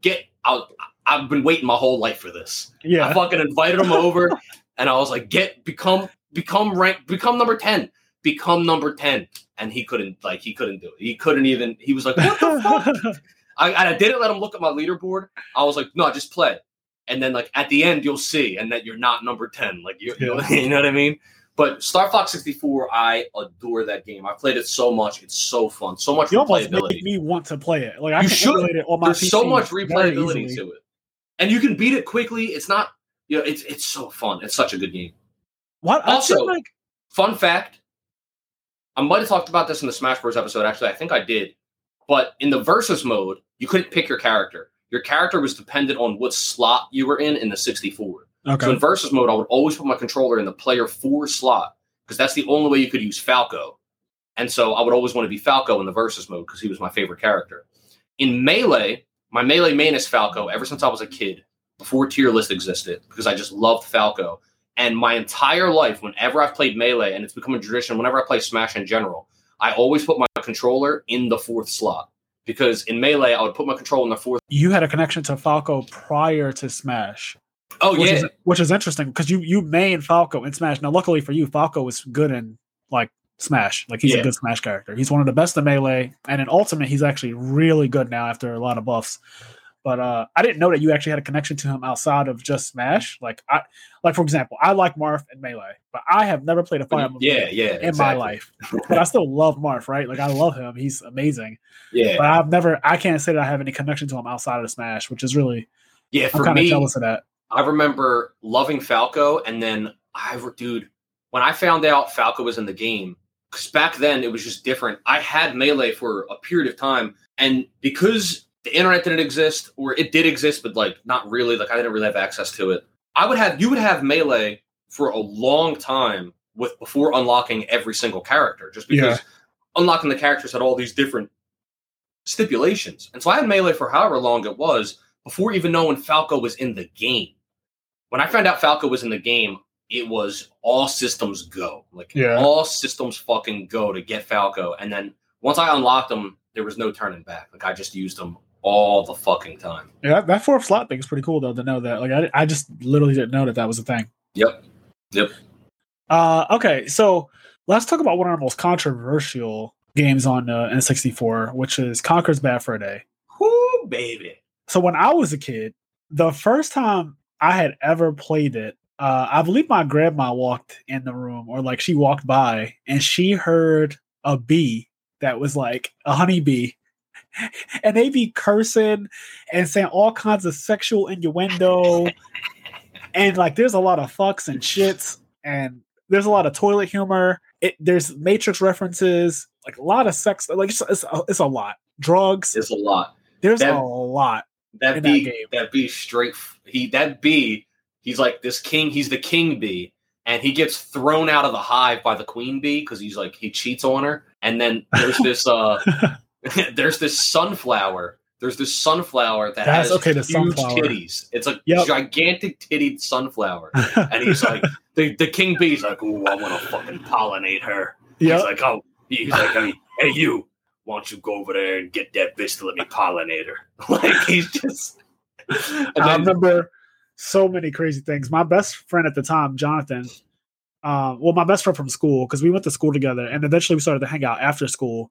get out. I've been waiting my whole life for this. Yeah. I fucking invited him over, and I was like, "Get become become rank become number ten, become number 10. And he couldn't like he couldn't do it. He couldn't even. He was like, "What the fuck?" I, I didn't let him look at my leaderboard. I was like, "No, just play." And then like at the end, you'll see, and that you're not number ten. Like you, Yeah. you know what I mean. But Star Fox 64, I adore that game. I played it so much. It's so fun. So much you replayability. me want to play it. Like I You should. it on my There's so much replayability to it, and you can beat it quickly. It's not, you know, it's it's so fun. It's such a good game. What? Also- like Fun fact: I might have talked about this in the Smash Bros. episode. Actually, I think I did. But in the versus mode, you couldn't pick your character. Your character was dependent on what slot you were in in the 64. Okay. So in versus mode, I would always put my controller in the player four slot because that's the only way you could use Falco. And so I would always want to be Falco in the versus mode because he was my favorite character. In melee, my melee main is Falco ever since I was a kid, before tier list existed, because I just loved Falco. And my entire life, whenever I've played melee, and it's become a tradition, whenever I play Smash in general, I always put my controller in the fourth slot. Because in melee, I would put my controller in the fourth. You had a connection to Falco prior to Smash. Oh which yeah, is which is interesting because you you main Falco in Smash. Now, luckily for you, Falco was good in like Smash. Like he's Yeah. a good Smash character. He's one of the best in Melee, and in Ultimate, he's actually really good now after a lot of buffs. But uh, I didn't know that you actually had a connection to him outside of just Smash. Like I, like for example, I like Marth and Melee, but I have never played a Fire Emblem yeah, yeah. in my life. But I still love Marth, right? Like I love him. He's amazing. Yeah, But I've never, I can't say that I have any connection to him outside of Smash, which is really, yeah. I'm For kind of me, jealous of that. I remember loving Falco, and then I, dude, when I found out Falco was in the game, because back then it was just different. I had Melee for a period of time, and because the internet didn't exist, or it did exist, but like not really, like I didn't really have access to it. I would have, you would have Melee for a long time with before unlocking every single character, just because unlocking the characters had all these different stipulations. And so I had Melee for however long it was before even knowing Falco was in the game. When I found out Falco was in the game, it was all systems go. Like Yeah. all systems fucking go to get Falco. And then once I unlocked him, there was no turning back. Like I just used him all the fucking time. Yeah, that, that fourth slot thing is pretty cool though to know that. Like, I, I just literally didn't know that that was a thing. Yep. Yep. Uh, okay, so let's talk about one of our most controversial games on uh, N64, which is Conker's Bad Fur Day. Whoo, baby. So when I was a kid, the first time I had ever played it, uh, I believe my grandma walked in the room, or like she walked by, and she heard a bee that was like a honeybee, and they be cursing and saying all kinds of sexual innuendo, and like there's a lot of fucks and shits, and there's a lot of toilet humor. It, there's Matrix references, like a lot of sex, like it's it's, it's a lot. Drugs, It's a lot. there's that- a lot. That bee, that bee straight. He that bee. He's like this king. He's the king bee, and he gets thrown out of the hive by the queen bee because he's like he cheats on her. And then there's this uh, there's this sunflower. There's this sunflower that That's- has okay, the huge sunflower. titties. It's a Yep. gigantic tittied sunflower, and he's like the the king bee's like, "Ooh, I want to fucking pollinate her." yeah, He's like, "Oh," he's like, "Hey, hey, you." Why don't you go over there and get that bitch to let me pollinate her? Like he's just. And I remember so many crazy things. My best friend at the time, Jonathan, um, well, my best friend from school, because we went to school together, and eventually we started to hang out after school.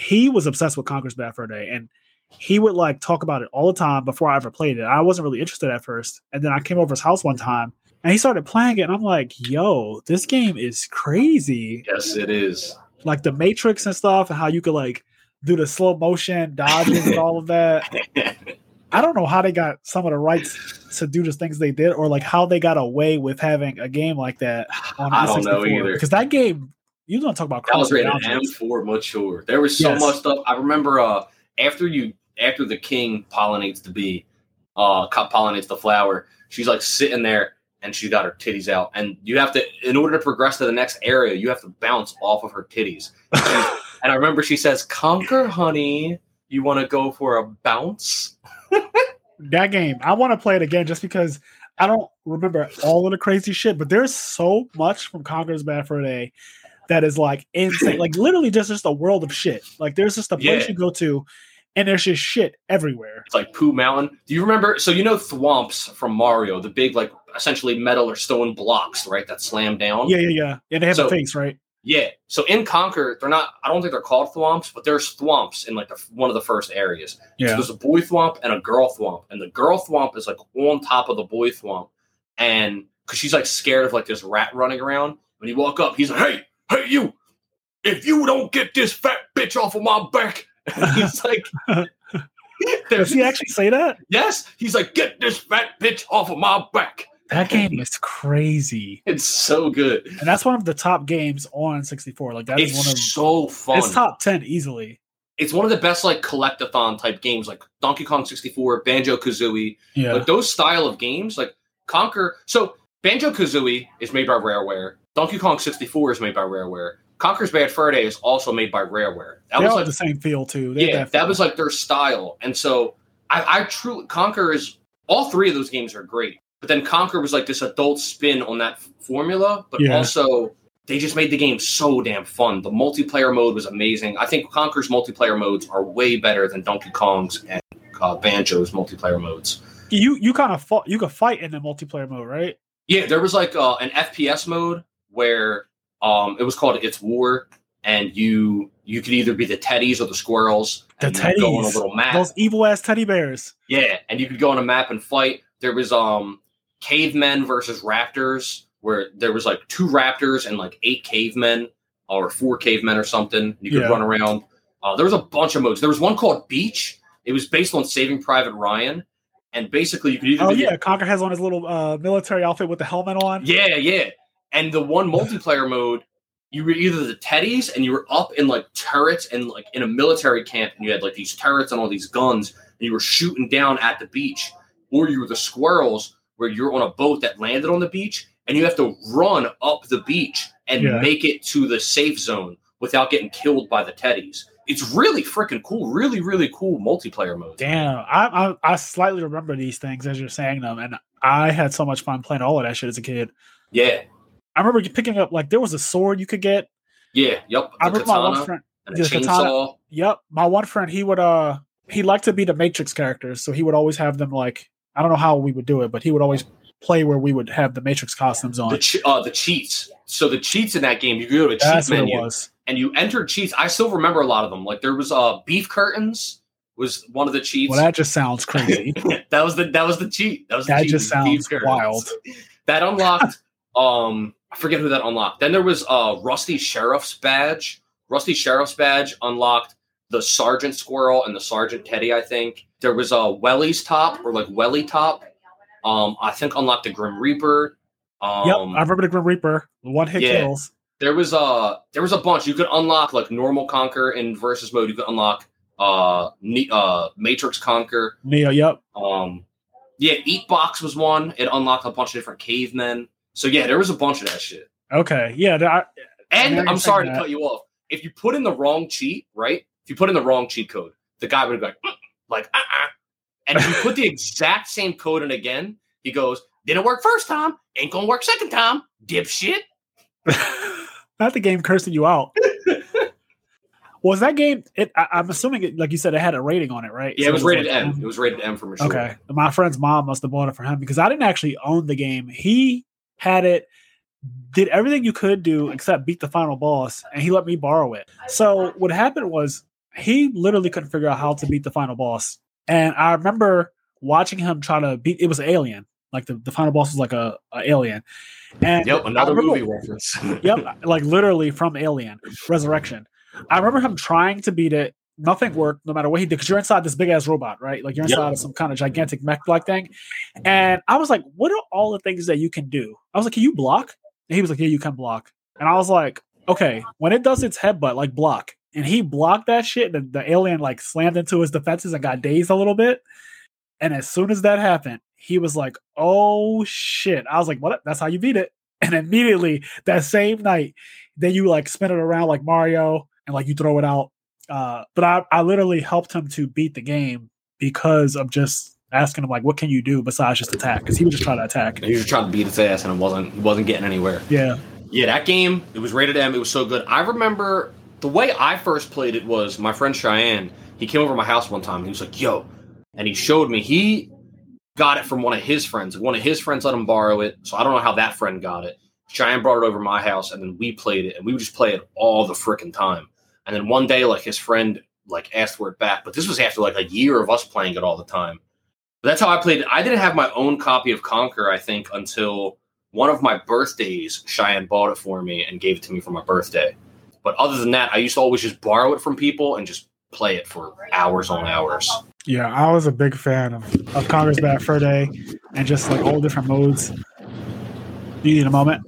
He was obsessed with Conker's Bad Fur Day, and he would like talk about it all the time before I ever played it. I wasn't really interested at first, and then I came over his house one time, and he started playing it, and I'm like, "Yo, this game is crazy!" yes, it is. Like the Matrix and stuff, and how you could like do the slow motion dodges and all of that. I don't know how they got some of the rights to do the things they did, or like how they got away with having a game like that on I don't know either. Because that game, you don't talk about That was rated boundaries. M4 mature. There was so Yes. much stuff. I remember uh after you after the king pollinates the bee, uh pollinates the flower, she's like sitting there and she got her titties out. And you have to in order to progress to the next area, you have to bounce off of her titties. and I remember she says, Conker, honey, you want to go for a bounce? That game, I want to play it again just because I don't remember all of the crazy shit, but there's so much from Conker's Bad Fur Day that is like insane. like literally just just a world of shit. Like there's just a place Yeah. you go to, and there's just shit everywhere. It's like Pooh Mountain. Do you remember? So you know Thwomps from Mario, the big like essentially metal or stone blocks, right? That slam down. Yeah, yeah, yeah. And they have So- a face, right? Yeah. So in Conker, they're not. I don't think they're called thwomps, but there's thwomps in like the, one of the first areas. So Yeah. there's a boy thwomp and a girl thwomp, and the girl thwomp is like on top of the boy thwomp, and because she's like scared of like this rat running around. When you walk up, he's like, "Hey, hey, you! If you don't get this fat bitch off of my back," and he's like, Does he actually say that? "Yes." He's like, "Get this fat bitch off of my back." That game is crazy. It's so good. And that's one of the top games on 64. Like that is It's one of so fun. it's top 10 easily. it's one of the best like collectathon type games, like Donkey Kong 64, Banjo Kazooie, Yeah. like those style of games, like Conker. So Banjo Kazooie is made by Rareware. Donkey Kong 64 is made by Rareware. Conker's Bad Fur Day is also made by Rareware. That they was all like have the same feel too. They yeah, that was like their style. And so I, I truly Conker is all three of those games are great. But then Conker was like this adult spin on that f- formula, but Yeah. also they just made the game so damn fun. The multiplayer mode was amazing. I think Conker's multiplayer modes are way better than Donkey Kong's and uh, Banjo's multiplayer modes. you you kind of fought you could fight in the multiplayer mode, right? Yeah, there was like uh, an FPS mode where um, it was called It's War, and you you could either be the teddies or the squirrels. The and you go on a little map. Those evil ass teddy bears. Yeah, and you could go on a map and fight. There was um cavemen versus raptors, where there was like two raptors and like eight cavemen or four cavemen or something. You could Yeah. run around. Uh, there was a bunch of modes. There was one called Beach. It was based on Saving Private Ryan, and basically you could either Oh yeah, Conker has on his little uh, military outfit with the helmet on. yeah, yeah. And the one multiplayer mode, you were either the teddies and you were up in like turrets and like in a military camp and you had like these turrets and all these guns and you were shooting down at the beach, or you were the squirrels where you're on a boat that landed on the beach and you have to run up the beach and Yeah. make it to the safe zone without getting killed by the teddies. It's really freaking cool, really, really cool multiplayer mode. Damn, I, I I slightly remember these things as you're saying them, and I had so much fun playing all of that shit as a kid. Yeah, I remember picking up like there was a sword you could get. yeah, yep. I remember my one friend. the katana- Yep, my one friend he would uh he liked to be the Matrix characters, so he would always have them like I don't know how we would do it, but he would always play where we would have the Matrix costumes on. The che- uh, the cheats. So the cheats in that game, you go to a cheat That's menu was. and you enter cheats. I still remember a lot of them. Like there was uh beef curtains was one of the cheats. Well, that just sounds crazy. that was the that was the cheat. That was the that cheat, just sounds wild. That unlocked. um, I forget who that unlocked. Then there was uh Rusty Sheriff's badge. Rusty Sheriff's badge unlocked the Sergeant Squirrel and the Sergeant Teddy. I think there was a Welly's top or like Welly top. Um, I think unlocked the Grim Reaper. Um, yep, I remember the Grim Reaper, one hit yeah. kills. there was a there was a bunch. You could unlock like normal Conker in versus mode. You could unlock uh ne- uh Matrix Conker. Neo, yep. Um, yeah, Eat Box was one. It unlocked a bunch of different cavemen. So yeah, there was a bunch of that shit. Okay, yeah. I, And I'm sorry saying to cut you off. If you put in the wrong cheat, right? If you put in the wrong cheat code, the guy would be like, "Mm," like, uh, uh And if you put the exact same code in again, he goes, "Didn't work first time, ain't gonna work second time, dipshit." not the game cursing you out. was that game? It, I, I'm assuming, it, like you said, it had a rating on it, right? Yeah, So it was rated like, M. It was rated M for mature. Okay. My friend's mom must have bought it for him because I didn't actually own the game. He had it, did everything you could do except beat the final boss, and he let me borrow it. So what happened was he literally couldn't figure out how to beat the final boss. And I remember watching him try to beat it was an alien. Like the, the final boss was like a, a alien. And Yep, another remember- movie reference. yep, like literally from Alien Resurrection. I remember him trying to beat it. Nothing worked, no matter what he did, because you're inside this big ass robot, right? Like you're Yep. inside of some kind of gigantic mech like thing. And I was like, "What are all the things that you can do?" I was like, "Can you block?" And he was like, "Yeah, you can block." And I was like, "Okay." When it does its headbutt, like block, and he blocked that shit, and the alien like slammed into his defenses and got dazed a little bit. And as soon as that happened, he was like, "Oh shit!" I was like, "What? That's how you beat it." And immediately that same night, then you like spin it around like Mario and like you throw it out. Uh, but I, I literally helped him to beat the game because of just asking him like, "What can you do besides just attack?" Because he was just trying to attack. he was trying to beat his ass and it wasn't he wasn't getting anywhere. Yeah, Yeah, that game, it was rated M. It was so good. I remember the way I first played it was my friend Cheyenne. He came over to my house one time. And he was like, yo. And he showed me. He got it from one of his friends. One of his friends let him borrow it. So I don't know how that friend got it. Cheyenne brought it over to my house and then we played it. And we would just play it all the freaking time. And then one day, like his friend like asked for it back. But this was after like a year of us playing it all the time. But that's how I played it. I didn't have my own copy of Conker, I think, until one of my birthdays, Cheyenne bought it for me and gave it to me for my birthday. But other than that, I used to always just borrow it from people and just play it for hours on hours. yeah. I was a big fan of of Conker's Bad Fur Day and just like all different modes. Do you need a moment?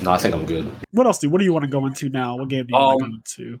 No, I think I'm good. What else do? What do you want to go into now? What game do you want to Um, go into?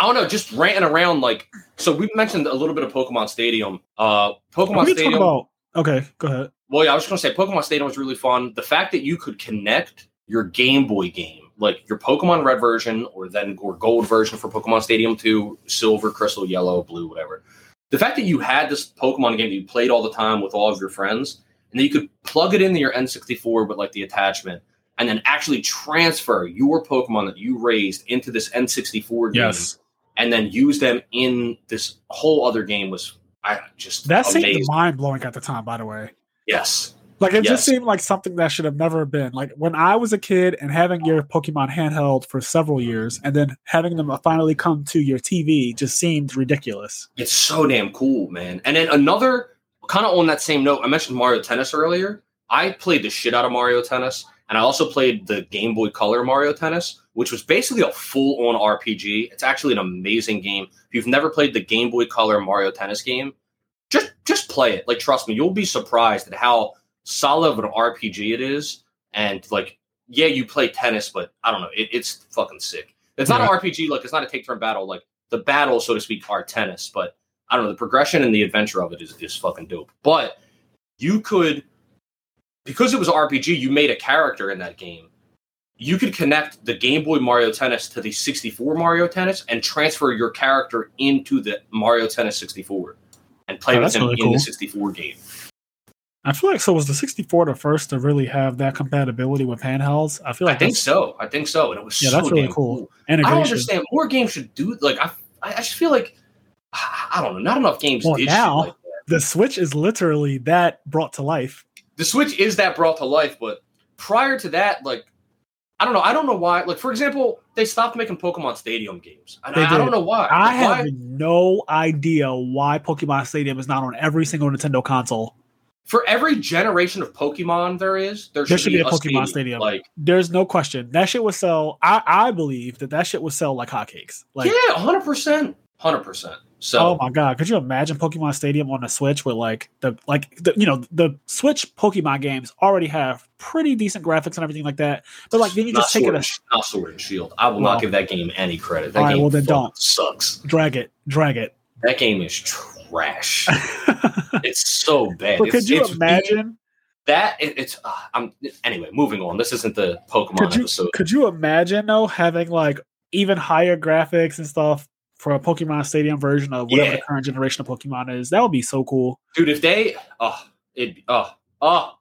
I don't know, just ranting around like so. We mentioned a little bit of Pokemon Stadium. Uh, Pokemon We Stadium. about. Okay, go ahead. Well, yeah, I was just gonna say Pokemon Stadium was really fun. The fact that you could connect your Game Boy game, like your Pokemon Red version, or then or Gold version for Pokemon Stadium to Silver, Crystal, Yellow, Blue, whatever. The fact that you had this Pokemon game that you played all the time with all of your friends, and then you could plug it into your N64 with like the attachment, and then actually transfer your Pokemon that you raised into this N64 game, and then use them in this whole other game was I just that amazing. seemed mind blowing at the time. By the way, yes. Like it just seemed like something that should have never been. Like when I was a kid and having your Pokemon handheld for several years and then having them finally come to your TV just seemed ridiculous. It's so damn cool, man. And then another kind of on that same note, I mentioned Mario Tennis earlier. I played the shit out of Mario Tennis, and I also played the Game Boy Color Mario Tennis, which was basically a full on RPG. It's actually an amazing game. If you've never played the Game Boy Color Mario Tennis game, just just play it. Like trust me, you'll be surprised at how solid of an RPG it is. And like, yeah, you play tennis, but I don't know, it, it's fucking sick. It's not Yeah. an RPG, like it's not a take turn battle. Like the battle, so to speak, are tennis, but I don't know, the progression and the adventure of it is, is fucking dope. But you could because it was RPG, you made a character in that game. You could connect the Game Boy Mario Tennis to the 64 Mario Tennis and transfer your character into the Mario Tennis 64 and play Oh, with him really in cool. the 64 game. I feel like so was the 64 the first to really have that compatibility with handhelds. I feel like I think so. I think so. And it was Yeah, so that's really cool. cool. I don't understand. More games should do like I. I just feel like I don't know. Not enough games Well, did now- like. The Switch is literally that brought to life. The Switch is that brought to life, but prior to that, like I don't know. I don't know why. Like for example, they stopped making Pokemon Stadium games. And I, I don't know why. I Like, have why- no idea why Pokemon Stadium is not on every single Nintendo console. for every generation of Pokemon there is, there should, There should be a Pokemon Stadium. Like There's no question that shit would sell. I, I believe that that shit would sell like hotcakes. Like, yeah, hundred percent, hundred percent. So oh my god, could you imagine Pokemon Stadium on the Switch with like the like the you know the Switch Pokemon games already have pretty decent graphics and everything like that. But like then you just take sword it a not sword and shield. I will Well- not give that game any credit. That All right, game well, then don't. sucks. drag it, drag it. That game is trash. it's so bad. but It's- could you imagine? that? It, it's. Uh, I'm anyway. Moving on. This isn't the Pokemon Could you episode. could you imagine though having like even higher graphics and stuff for a Pokemon Stadium version of whatever Yeah. the current generation of Pokemon is? That would be so cool. dude. If they, oh, it, oh, oh,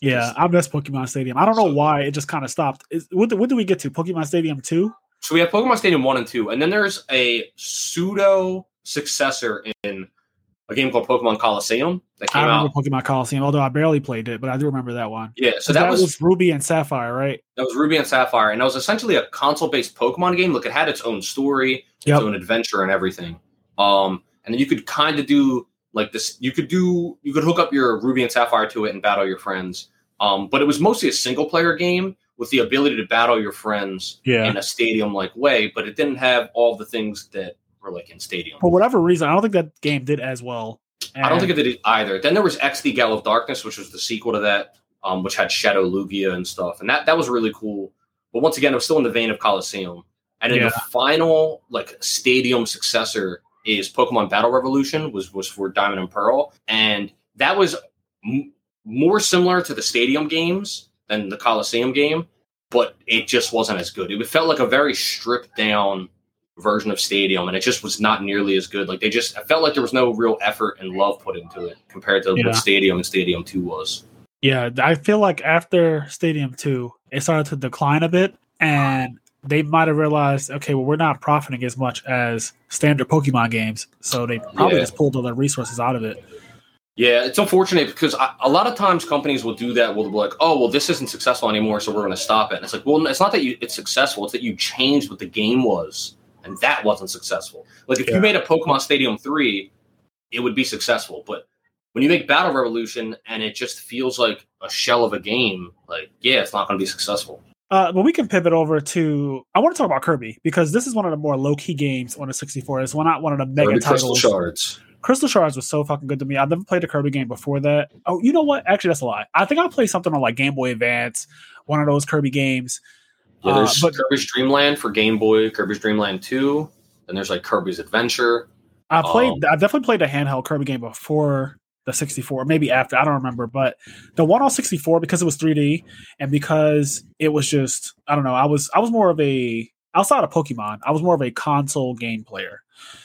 Yeah, Just- I miss Pokemon Stadium. I don't know So- why it just kind of stopped. Is, what, what did we get to? Pokemon Stadium two? So we have Pokemon Stadium one and two, and then there's a pseudo successor in a game called Pokemon Colosseum that came I remember out. Pokemon Colosseum, although I barely played it, but I do remember that one. Yeah, so that, was, Ruby and Sapphire, right? that was Ruby and Sapphire, and that was essentially a console-based Pokemon game. Look, it had its own story, Yep. its own adventure, and everything. Um, and then you could kind of do like this. You could do you could hook up your Ruby and Sapphire to it and battle your friends. Um, but it was mostly a single-player game with the ability to battle your friends Yeah. in a stadium-like way, but it didn't have all the things that in Stadium. For whatever reason, I don't think that game did as well. I don't think it did either. Then there was XD Gale of Darkness, which was the sequel to that, um, which had Shadow Lugia and stuff, and that that was really cool. But once again, it was still in the vein of Colosseum. And then the final like stadium successor is Pokemon Battle Revolution, was was for Diamond and Pearl, and that was m- more similar to the stadium games than the Colosseum game, but it just wasn't as good. It felt like a very stripped down version of Stadium, and it just was not nearly as good. Like they just, I felt like there was no real effort and love put into it compared to Yeah. what Stadium and Stadium Two was. Yeah, I feel like after Stadium 2, it started to decline a bit, and they might have realized, okay, well, we're not profiting as much as standard Pokemon games, so they probably Yeah. just pulled all their resources out of it. Yeah, it's unfortunate because I, a lot of times companies will do that. Will be like, "Oh, well, this isn't successful anymore, so we're going to stop it." And it's like, well, it's not that you it's successful; it's that you changed what the game was, and that wasn't successful. Like if Yeah. you made a Pokemon Stadium three, it would be successful. But when you make Battle Revolution and it just feels like a shell of a game, like yeah, it's not going to be successful. Uh, but we can pivot over to. I want to talk about Kirby because this is one of the more low key games on the 64. It's one not one of the mega Kirby Crystal titles. Shards. Crystal Shards was so fucking good to me. I've never played a Kirby game before that. Oh, you know what? Actually, that's a lie. I think I played something on like Game Boy Advance, one of those Kirby games. Yeah, Uh, there's but Kirby's Dream Land for Game Boy, Kirby's Dream Land two. and there's like Kirby's Adventure. I played. Um, I definitely played a handheld Kirby game before the 64, maybe after. I don't remember, but the one on 64 because it was 3D and because it was just I don't know. I was I was more of a outside of Pokemon. I was more of a console game player.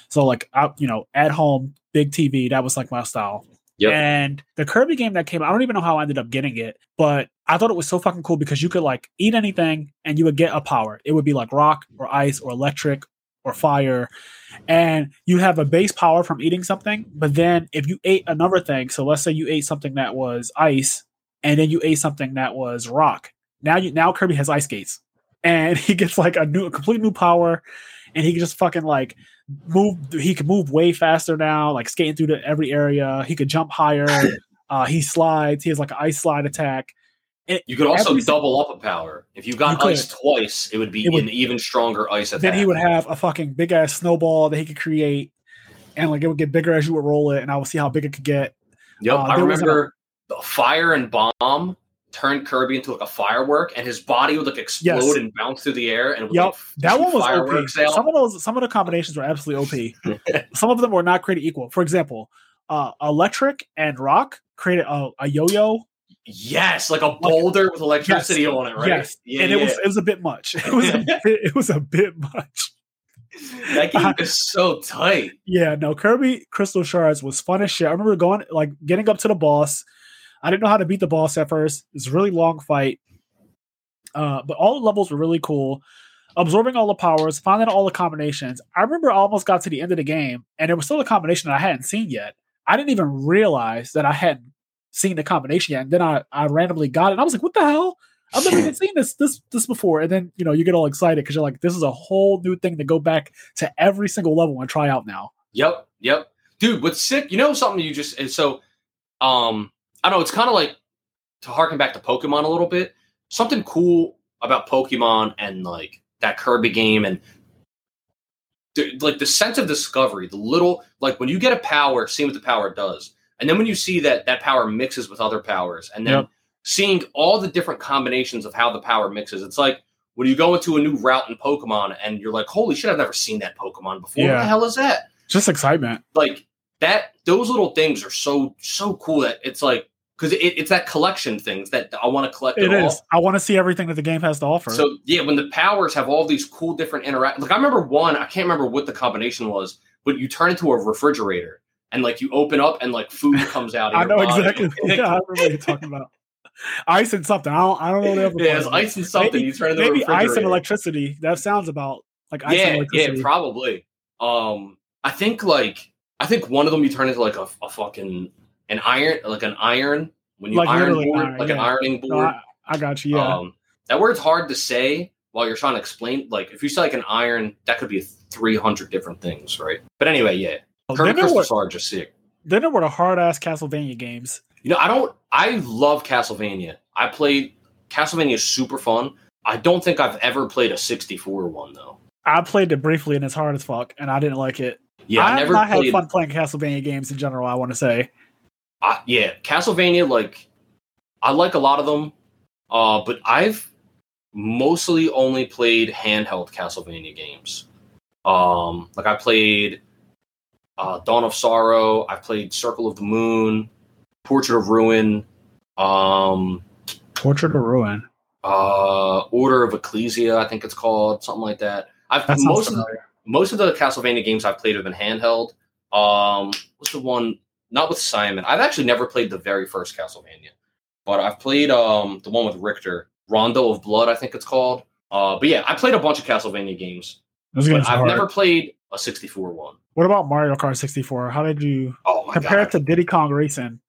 So like I, you know, at home, big TV. That was like my style. Yep. And the Kirby game that came, I don't even know how I ended up getting it, but I thought it was so fucking cool because you could like eat anything and you would get a power. It would be like rock or ice or electric or fire. And you have a base power from eating something, but then if you ate another thing, so let's say you ate something that was ice and then you ate something that was rock. Now you now Kirby has ice skates. And he gets like a new a complete new power and he can just fucking like move he can move way faster now like skating through the, every area he could jump higher uh he slides he has like an ice slide attack You could also Every- double up a power. If you You got could. ice twice, it would be It would- an even stronger ice attack. then he would have a fucking big ass snowball that he could create and like it would get bigger as you would roll it and i would see how big it could get Yep, uh, I remember the fire and bomb turned Kirby into like a firework, and his body would like explode Yes. and bounce through the air, and Yep, like, that shoot one was OP. fireworks out. Some of those, some of the combinations were absolutely OP. some of them were not created equal. For example, uh, electric and rock created a, a yo-yo. yes, like a boulder with electricity on it, right? Yes, Yeah, and it was it was a bit much. It was a bit, it was a bit much. that game is so tight. Yeah, no, Kirby Crystal Shards was fun as shit. I remember going like getting up to the boss. I didn't know how to beat the boss at first. It's a really long fight. Uh, but all the levels were really cool. absorbing all the powers, finding all the combinations. I remember I almost got to the end of the game, and it was still a combination that I hadn't seen yet. I didn't even realize that I hadn't seen the combination yet. And then I, I randomly got it. And I was like, what the hell? I've never even seen this this this before. And then you know you get all excited because you're like, this is a whole new thing to go back to every single level and try out now. Yep, yep, dude. What's sick? You know something you just so um I don't know. It's kind of like to harken back to Pokemon a little bit. Something cool about Pokemon and like that Kirby game and the, like the sense of discovery. The little like when you get a power, seeing what the power does, and then when you see that that power mixes with other powers, and then Yep. seeing all the different combinations of how the power mixes. It's like when you go into a new route in Pokemon and you're like, "Holy shit, I've never seen that Pokemon before. What the hell is that?" Just excitement. like that those little things are so so cool that it's like because it, it's that collection things that I want to collect it, It all. I want to see everything that the game has to offer. So yeah, when the powers have all these cool different interact, like I remember one, I can't remember what the combination was, but you turn into a refrigerator and like you open up and like food comes out. I know body. exactly. yeah, I remember what you're talking about. Ice and something. I don't. I don't know the other. yeah, it's ice and something. Maybe- you turn into Maybe ice and electricity. That sounds about like ice and yeah, yeah, probably. Um, I think like I think one of them you turn into like a, a fucking an iron, like an iron when you Like iron board, iron, like an yeah. ironing No, board. I, I got you. Yeah. Um, that word's hard to say while you're trying to explain. Like if you say like an iron, that could be three hundred different things, right? But anyway, yeah, there Crystal were, just sick. then there were the hard ass Castlevania games. You know, I don't. I love Castlevania. I played Castlevania is super fun. I don't think I've ever played a 64 one though. I played it briefly and it's hard as fuck, and I didn't like it. Yeah, I, I, never I had fun playing Castlevania games in general. I want to say. I- yeah, Castlevania. Like, I like a lot of them, uh, but I've mostly only played handheld Castlevania games. Um, like I played uh, Dawn of Sorrow. I played Circle of the Moon, Portrait of Ruin, um, Portrait of Ruin. uh, Order of Ecclesia. I think it's called something like that. I've That most of the, most of the Castlevania games I've played have been handheld. Um, what's the one? Not with Simon. I've actually never played the very first Castlevania, but I've played um the one with Richter, Rondo of Blood, I think it's called. Uh, but yeah, I played a bunch of Castlevania games, Those games I've hard. never played a 64 one. What about Mario Kart 64? How did you Oh compare it god! to Diddy Kong Racing?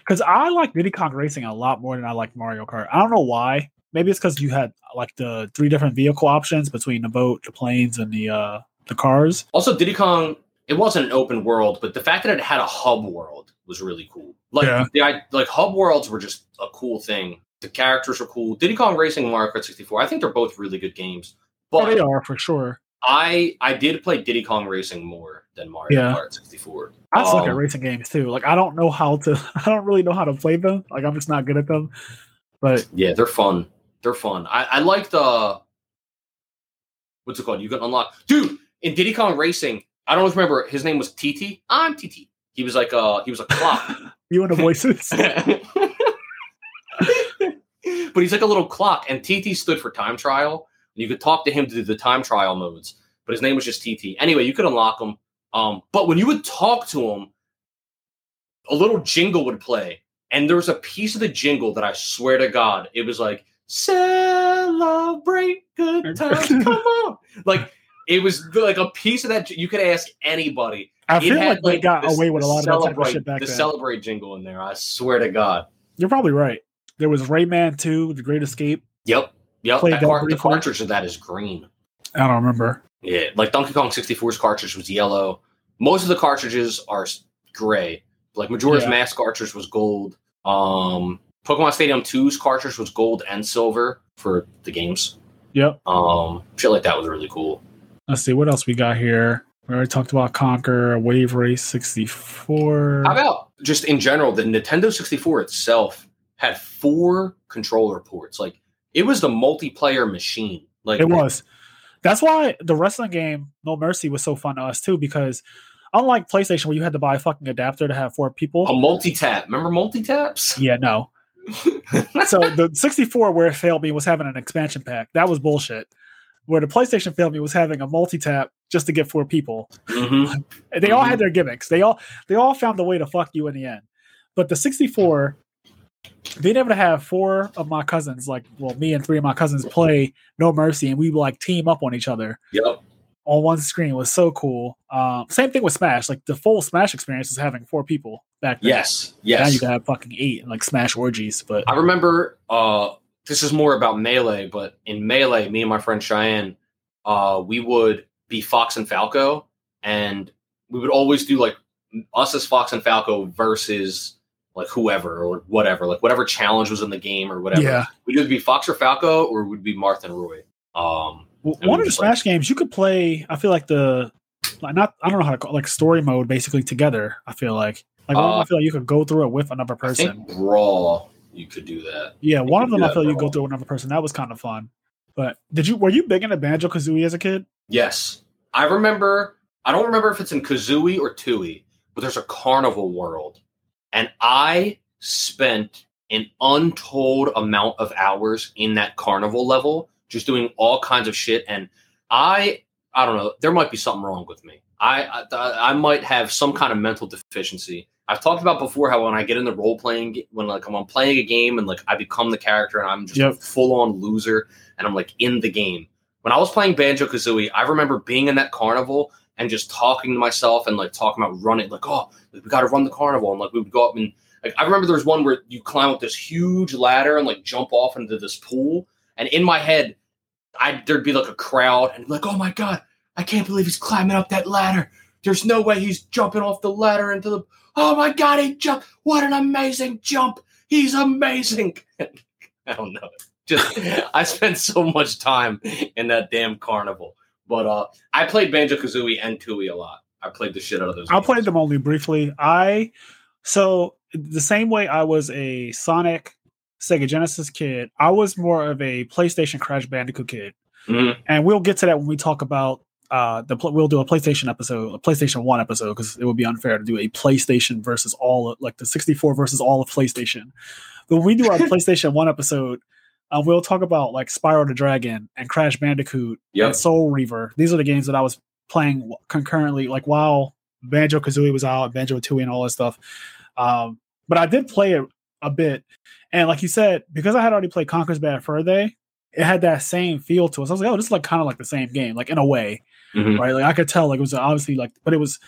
Because I like Diddy Kong Racing a lot more than I like Mario Kart. I don't know why. Maybe it's because you had like the three different vehicle options between the boat, the planes, and the uh the cars. Also, Diddy Kong, it wasn't an open world, but the fact that it had a hub world was really cool. Like Yeah. the like hub worlds were just a cool thing. The characters were cool. Diddy Kong Racing and Mario Kart 64, I think they're both really good games. Oh, they are for sure. I I did play Diddy Kong Racing more than Mario Yeah. Kart 64. I suck at Um, racing games too. Like I don't know how to. I don't really know how to play them. Like I'm just not good at them. But Yeah, they're fun. They're fun. I, I like the what's it called? You can unlock dude in Diddy Kong Racing. I don't know if you remember his name was TT. I'm TT. He was like uh he was a clock. you and the voices. but he's like a little clock, and TT stood for time trial. And you could talk to him to do the time trial modes, but his name was just TT. Anyway, you could unlock him. Um, but when you would talk to him, a little jingle would play, and there was a piece of the jingle that I swear to God, it was like "Celebrate good times, come on!" Like it was like a piece of that. You could ask anybody. I It feel had, like they got the- away with a lot of that type of shit back The then. celebrate jingle in there. I swear to God. You're probably right. There was Rayman 2, The Great Escape. Yep. Yep. That car- the cartridge of that is green. I don't remember. Yeah. Like Donkey Kong 64's cartridge was yellow. Most of the cartridges are gray. Like Majora's Yeah. Mask cartridge was gold. Um, Pokemon Stadium 2's cartridge was gold and silver for the games. Yep. Um, shit like that was really cool. Let's see what else we got here. We already talked about Conker, Wave Race 64. How about just in general, the Nintendo 64 itself had four controller ports. Like it was the multiplayer machine. Like It was. That's why the wrestling game No Mercy was so fun to us too, because unlike PlayStation where you had to buy a fucking adapter to have four people. a multi-tap. Remember multi-taps? yeah, no. So the 64 where it failed me was having an expansion pack. That was bullshit. Where the PlayStation family was having a multi-tap just to get four people. Mhm. And They all had their gimmicks. They all they all found a way to fuck you in the end. But the 64 being able to have four of my cousins, like well, me and three of my cousins play No Mercy, and we would like team up on each other Yep. on one screen was so cool. Um, same thing with Smash. Like the full Smash experience is having four people back then. Yes. yes. Now you can have fucking eight and like Smash orgies. But I remember uh this is more about melee, but in melee, me and my friend Cheyenne, uh, we would be Fox and Falco, and we would always do like us as Fox and Falco versus like whoever or whatever, like whatever challenge was in the game or whatever. yeah, We'd either be Fox or Falco or we'd be Marth and Roy. Um W- And one of the just, like- Smash games you could play. I feel like the like not. I don't know how to call like story mode basically together. I feel like like one of them, Uh, I feel like you could go through it with another I person. think Brawl you could do that. Yeah, one of them I feel you go through another person. That was kind of fun. But did you were you big into Banjo Kazooie as a kid? Yes. I remember, I don't remember if it's in Kazooie or Tooie, but there's a carnival world. And I spent an untold amount of hours in that carnival level, just doing all kinds of shit. And I, I don't know, there might be something wrong with me. I, I, I might have some kind of mental deficiency. I've talked about before how when I get in the role playing, when like I'm playing a game and like I become the character and I'm just Yep. a full on loser and I'm like in the game when I was playing Banjo Kazooie, I remember being in that carnival and just talking to myself and like talking about running, like, oh, we got to run the carnival. And like, we would go up and like, I remember there was one where you climb up this huge ladder and like jump off into this pool. And in my head, I there'd be like a crowd and like, oh my God, I can't believe he's climbing up that ladder. There's no way he's jumping off the ladder into the, oh my God, he jumped. What an amazing jump. He's amazing. I don't know just I spent so much time in that damn carnival. But uh I played Banjo Kazooie and Tooie a lot. I played the shit out of those. I games. played them only briefly. I so the same way I was a Sonic Sega Genesis kid, I was more of a PlayStation Crash Bandicoot kid. Mhm. And we'll get to that when we talk about uh the we'll do a PlayStation episode, a PlayStation 1 episode because it would be unfair to do a PlayStation versus all of, like the 64 versus all of PlayStation. But when we do our PlayStation 1 episode, uh, we'll talk about like Spyro the Dragon and Crash Bandicoot Yep. and Soul Reaver. These are the games that I was playing concurrently, like while Banjo Kazooie was out, Banjo Tooie, and all that stuff. Um, but I did play it a bit, and like you said, because I had already played Conker's Bad Fur Day, it had that same feel to it. So I was like, oh, this is like kind of like the same game, like in a way, Mhm. right? Like I could tell, like it was obviously like, but it was.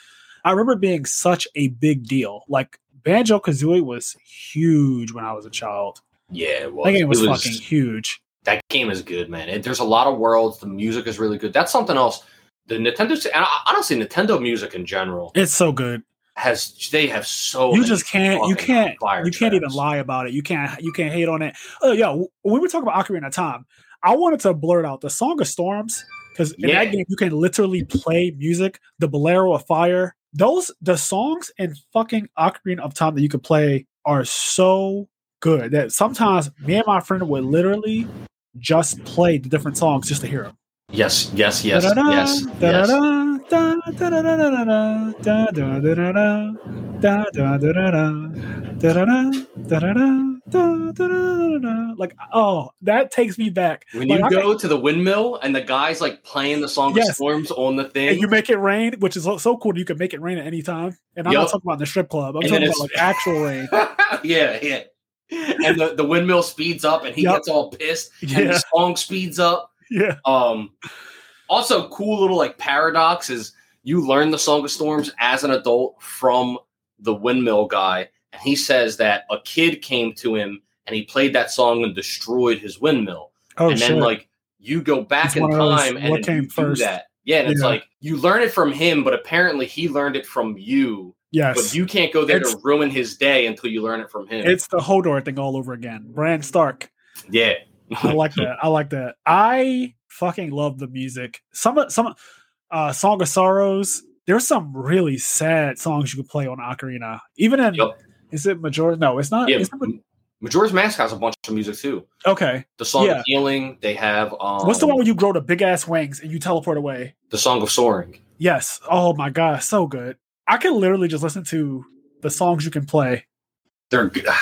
I remember it being such a big deal. Like Banjo Kazooie was huge when I was a child. Yeah, it was. That game was, It fucking huge. that game is good, man. It, there's a lot of worlds. The music is really good. That's something else. The Nintendo, and honestly, Nintendo music in general It's so good. has they have so you just can't you can't you can't even lie about it you can't you can't hate on it oh yeah when we were talking about ocarina of time i wanted to blurt out the song of storms because in Yeah. that game you can literally play music the bolero of fire those the songs in fucking ocarina of time that you could play are so good that sometimes me and my friend would literally just play the different songs just to hear them Yes, yes, yes, Da-da-da, yes, yes. da-da-da, da-da-da-da-da-da, Like, oh, that takes me back. When Like, you I go to the windmill and the guy's like playing the song Yes. storms on the thing, And you make it rain, which is so- cool. You can make it rain at any time. And I'm Yup. not talking about the strip club. I'm And talking about like actual rain. yeah, yeah. And the, the windmill speeds up and he Yup. gets all pissed and Yeah, the song speeds up. yeah, Um also cool little like paradox is you learn the Song of Storms as an adult from the windmill guy, and he says that a kid came to him and he played that song and destroyed his windmill. Oh and then like you go back It's in of those, time and what came do first? that. Yeah, and it's like you learn it from him, but apparently he learned it from you. yes, But you can't go there It's- to ruin his day until you learn it from him. it's the Hodor thing all over again. Bran Stark. yeah. I like that. I like that. I fucking love the music. Some of some uh Song of Sorrows. There's some really sad songs you could play on Ocarina. Even in Yup. is it Majora? No, it's not. Yeah. It's not Majora's Mask has a bunch of music too. okay. The song Yeah. of healing, they have um What's the one where you grow the big ass wings and you teleport away? the song of soaring. Yes. Oh my god, so good. I can literally just listen to the songs you can play. They're good.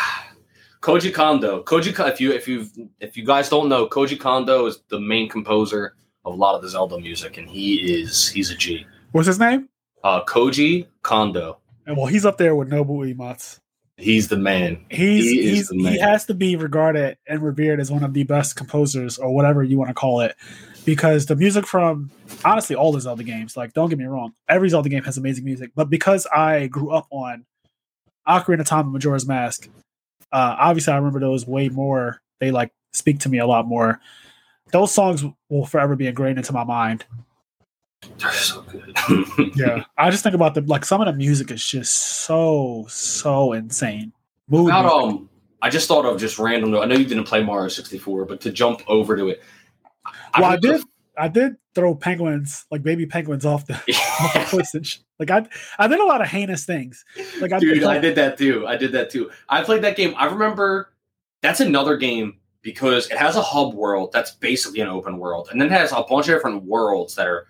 Koji Kondo. Koji Ko- if you if you if you guys don't know, Koji Kondo is the main composer of a lot of the Zelda music, and he is he's a G. What's his name? Uh Koji Kondo. And well, he's up there with Nobuo Uematsu. He's the man. He's He is he's the man. he has to be regarded and revered as one of the best composers or whatever you want to call it. Because the music from honestly all the Zelda games, like don't get me wrong, every Zelda game has amazing music. But because I grew up on Ocarina of Time and Majora's Mask, uh, obviously I remember those way more. They like speak to me a lot more. Those songs will forever be ingrained into my mind. They're so good. Yeah, I just think about the like some of the music is just so so insane. Mood About um, I just thought of just random. I know you didn't play Mario 64, but to jump over to it, Well, I did. I did throw penguins, like baby penguins, off the, off the Yeah. cliffs and sh- Like I, I did a lot of heinous things. Like I, Dude, I did that too. I did that too. I played that game. I remember that's another game because it has a hub world that's basically an open world, and then it has a bunch of different worlds that are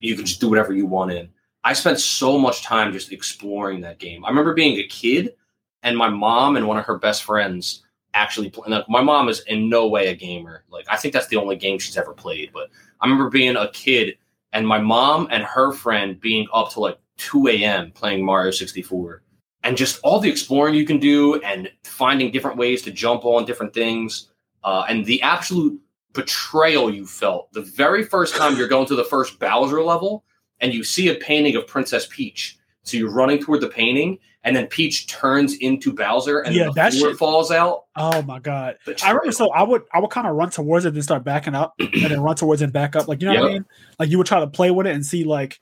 you can just do whatever you want in. I spent so much time just exploring that game. I remember being a kid, and my mom and one of her best friends actually playing. Like, my mom is in no way a gamer. Like I think that's the only game she's ever played. But I remember being a kid and my mom and her friend being up to like 2 a.m. playing Mario 64 and just all the exploring you can do and finding different ways to jump on different things uh, and the absolute betrayal you felt the very first time you're going to the first Bowser level and you see a painting of Princess Peach. So you're running toward the painting and then Peach turns into Bowser and Yeah, the that shit- falls out. oh my god! I remember. So I would, I would kind of run towards it, then start backing up, and then run towards it and back up. Like you know what I mean? Like you would try to play with it and see, like,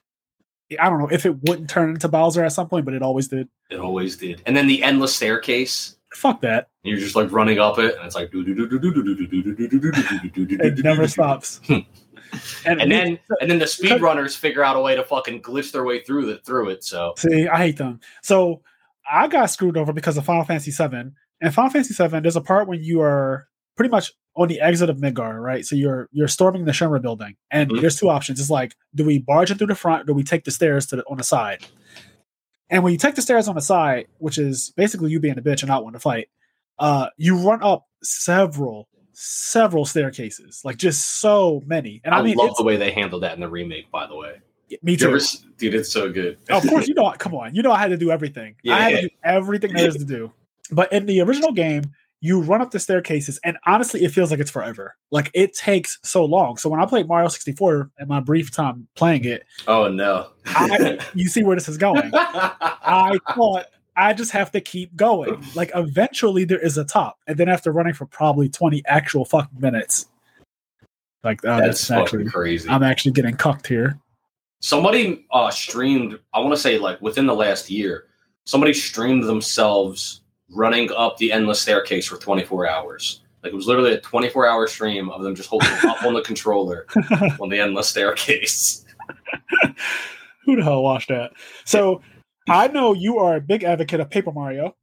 I don't know if it wouldn't turn into Bowser at some point, but it always did. It always did. And then the endless staircase. Fuck that! And you're just like running up it, and it's like It it never stops. Hmm. And then and then the speedrunners figure out a way to fucking glitch their way through the through it. So See, I hate them. So I got screwed over because of Final Fantasy VII. And Final Fantasy VII, there's a part when you are pretty much on the exit of Midgar, right? So you're you're storming the Shinra building, and Mhm. there's two options. It's like, do we barge in through the front, or do we take the stairs to the, on the side? And when you take the stairs on the side, which is basically you being a bitch and not wanting to fight, uh, you run up several, several staircases, like just so many. And I, I, mean, love the way they handled that in the remake. By the way, me too. ever dude, it's so good. of course, you know. Come on, you know I had to do everything. I had Yeah. to do everything there is to do. But in the original game, you run up the staircases, and honestly, it feels like it's forever. Like it takes so long. So when I played Mario 64 in my brief time playing it, oh no! I, you see where this is going. I thought I just have to keep going. Like eventually, there is a top, and then after running for probably 20 actual fucking minutes, like uh, That's that's actually crazy. I'm actually getting cucked here. somebody uh streamed i want to say like within the last year somebody streamed themselves running up the endless staircase for 24 hours like it was literally a 24 hour stream of them just holding up on the controller on the endless staircase Who the hell watched that? So I know you are a big advocate of Paper Mario.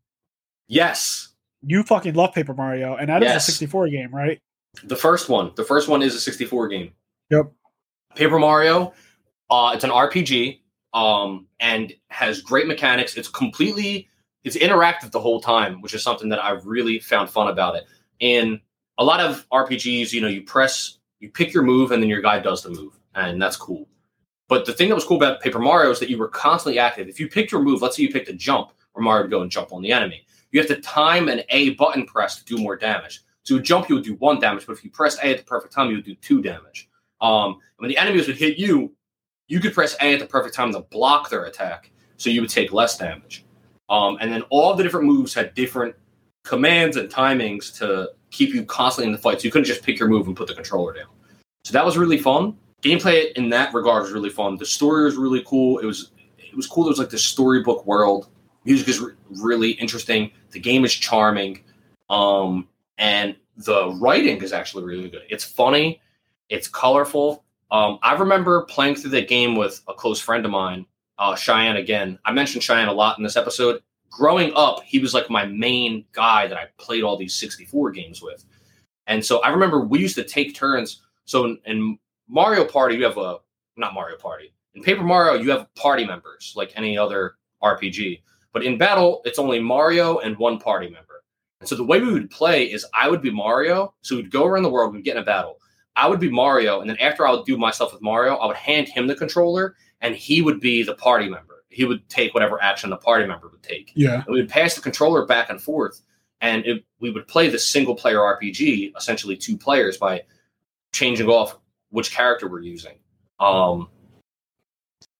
yes You fucking love Paper Mario, and that is Yes. a 64 game, right? the first one the first one is a 64 game Yep. paper mario uh it's an rpg um and has great mechanics it's completely it's interactive the whole time which is something that i've really found fun about it in a lot of rpgs you know you press you pick your move and then your guy does the move and that's cool but the thing that was cool about paper mario is that you were constantly active if you picked your move let's say you picked a jump where mario would go and jump on the enemy you have to time an a button press to do more damage so a jump you would do one damage but if you pressed a at the perfect time you would do two damage um, when the enemies would hit you, you could press A at the perfect time to block their attack, so you would take less damage. Um, and then all the different moves had different commands and timings to keep you constantly in the fight. So you couldn't just pick your move and put the controller down. So that was really fun. Gameplay in that regard was really fun. The story was really cool. It was it was cool. It was like this storybook world. Music is re- really interesting. The game is charming, um, and the writing is actually really good. It's funny. It's colorful. Um, I remember playing through that game with a close friend of mine, uh, Cheyenne. Again, I mentioned Cheyenne a lot in this episode. Growing up, he was like my main guy that I played all these 64 games with. And so I remember we used to take turns. So in, in Mario Party, you have a not Mario Party. In Paper Mario, you have party members like any other RPG. But in battle, it's only Mario and one party member. And so the way we would play is I would be Mario. So we'd go around the world, we'd get in a battle. I would be Mario, and then after I would do myself with Mario, I would hand him the controller, and he would be the party member. he would take whatever action the party member would take. Yeah. And we would pass the controller back and forth, and it, we would play the single player RPG, essentially two players, by changing off which character we're using. Um,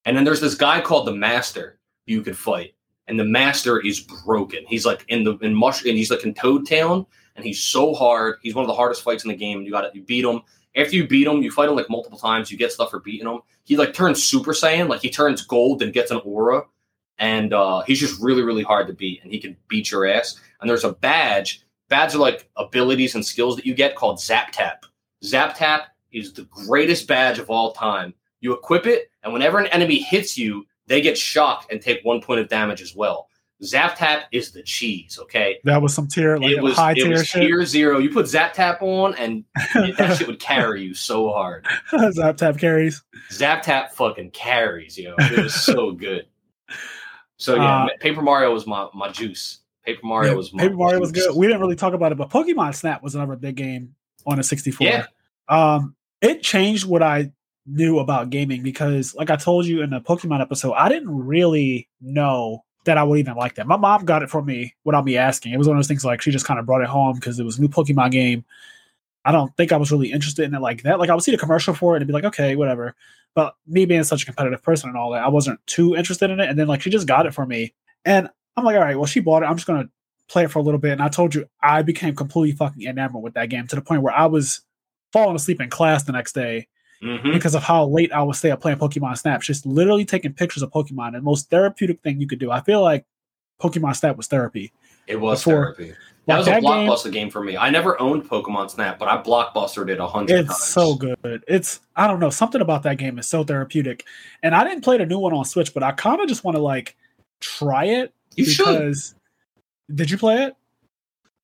and then there's this guy called the Master you could fight, and the Master is broken. He's like in the in mush, and he's like in Toad Town, and he's so hard. He's one of the hardest fights in the game. You got to you beat him. After you beat him, you fight him like multiple times. You get stuff for beating him. He like turns Super Saiyan, like he turns gold and gets an aura, and uh, he's just really really hard to beat, and he can beat your ass. And there's a badge. Badges are like abilities and skills that you get called Zap Tap. Zap Tap is the greatest badge of all time. You equip it, and whenever an enemy hits you, they get shocked and take one point of damage as well. Zap Tap is the cheese, okay? That was some tier, like it was, high it tier was shit. tier zero. You put Zap Tap on, and that shit would carry you so hard. Zap tap carries. Zap Tap fucking carries, yo. It was so good. So yeah, Uh, Paper Mario was my my juice. Paper Mario Yeah, was my Paper Mario was good. We didn't really talk about it, but Pokemon Snap was another big game on a 64. Yeah. Um, it changed what I knew about gaming because, like I told you in the Pokemon episode, I didn't really know that I would even like that. My mom got it for me without me asking. It was one of those things like she just kind of brought it home because it was a new Pokemon game. I don't think I was really interested in it like that. Like I would see the commercial for it and be like, okay, whatever. But me being such a competitive person and all that, I wasn't too interested in it. And then like she just got it for me. And I'm like, all right, well, she bought it. I'm just gonna play it for a little bit. And I told you I became completely fucking enamored with that game to the point where I was falling asleep in class the next day Mhm. because of how late I would stay up playing Pokemon Snap. Just literally taking pictures of Pokemon, the most therapeutic thing you could do. I feel like Pokemon Snap was therapy. It was Before- therapy. That Like was a that game- blockbuster game, for me. I never owned Pokemon Snap, but I blockbustered it a hundred times. It's so good. It's I don't know something about that game is so therapeutic. And I didn't play the new one on Switch, but I kind of just want to like try it You should. because. Did you play it?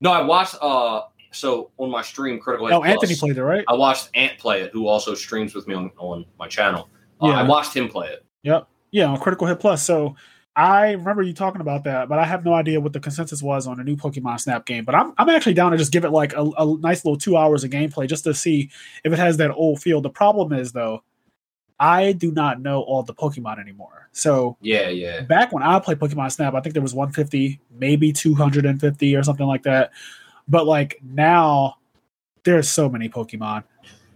No, I watched. Uh, so on my stream, Critical. Hit Oh, Anthony played it, right? I watched Ant play it, who also streams with me on, on my channel. Uh, Yeah. I watched him play it. Yep. Yeah, on Critical Hit Plus. So I remember you talking about that, but I have no idea what the consensus was on a new Pokemon Snap game. But I'm I'm actually down to just give it like a, a nice little two hours of gameplay just to see if it has that old feel. The problem is though, I do not know all the Pokemon anymore. So Yeah, yeah. back when I played Pokemon Snap, I think there was 150, maybe 250 or something like that. But like now, there's so many Pokemon.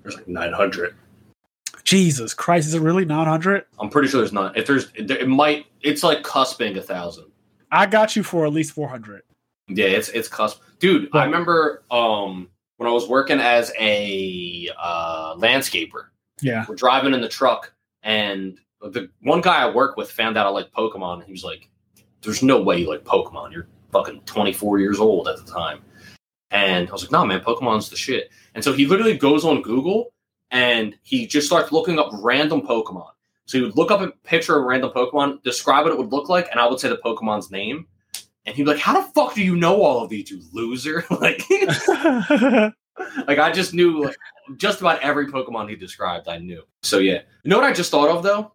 There's like 900. Jesus Christ, is it really 900? I'm pretty sure there's not. If there's, it might. It's like cusping a thousand. I got you for at least 400. Yeah, it's it's cusp. Dude, I remember um when I was working as a uh, landscaper. Yeah. we're driving in the truck and the one guy I work with found out I like Pokemon. And he was like, "There's no way you like Pokemon. You're fucking 24 years old at the time." And I was like, "No, man, Pokemon's the shit." And so he literally goes on Google and he just starts looking up random Pokemon. So he would look up a picture of a random Pokemon, describe what it would look like, and I would say the Pokemon's name. And he'd be like, "How the fuck do you know all of these, you loser?" like, like I just knew like just about every Pokemon he described. I knew. So yeah, you know what I just thought of though,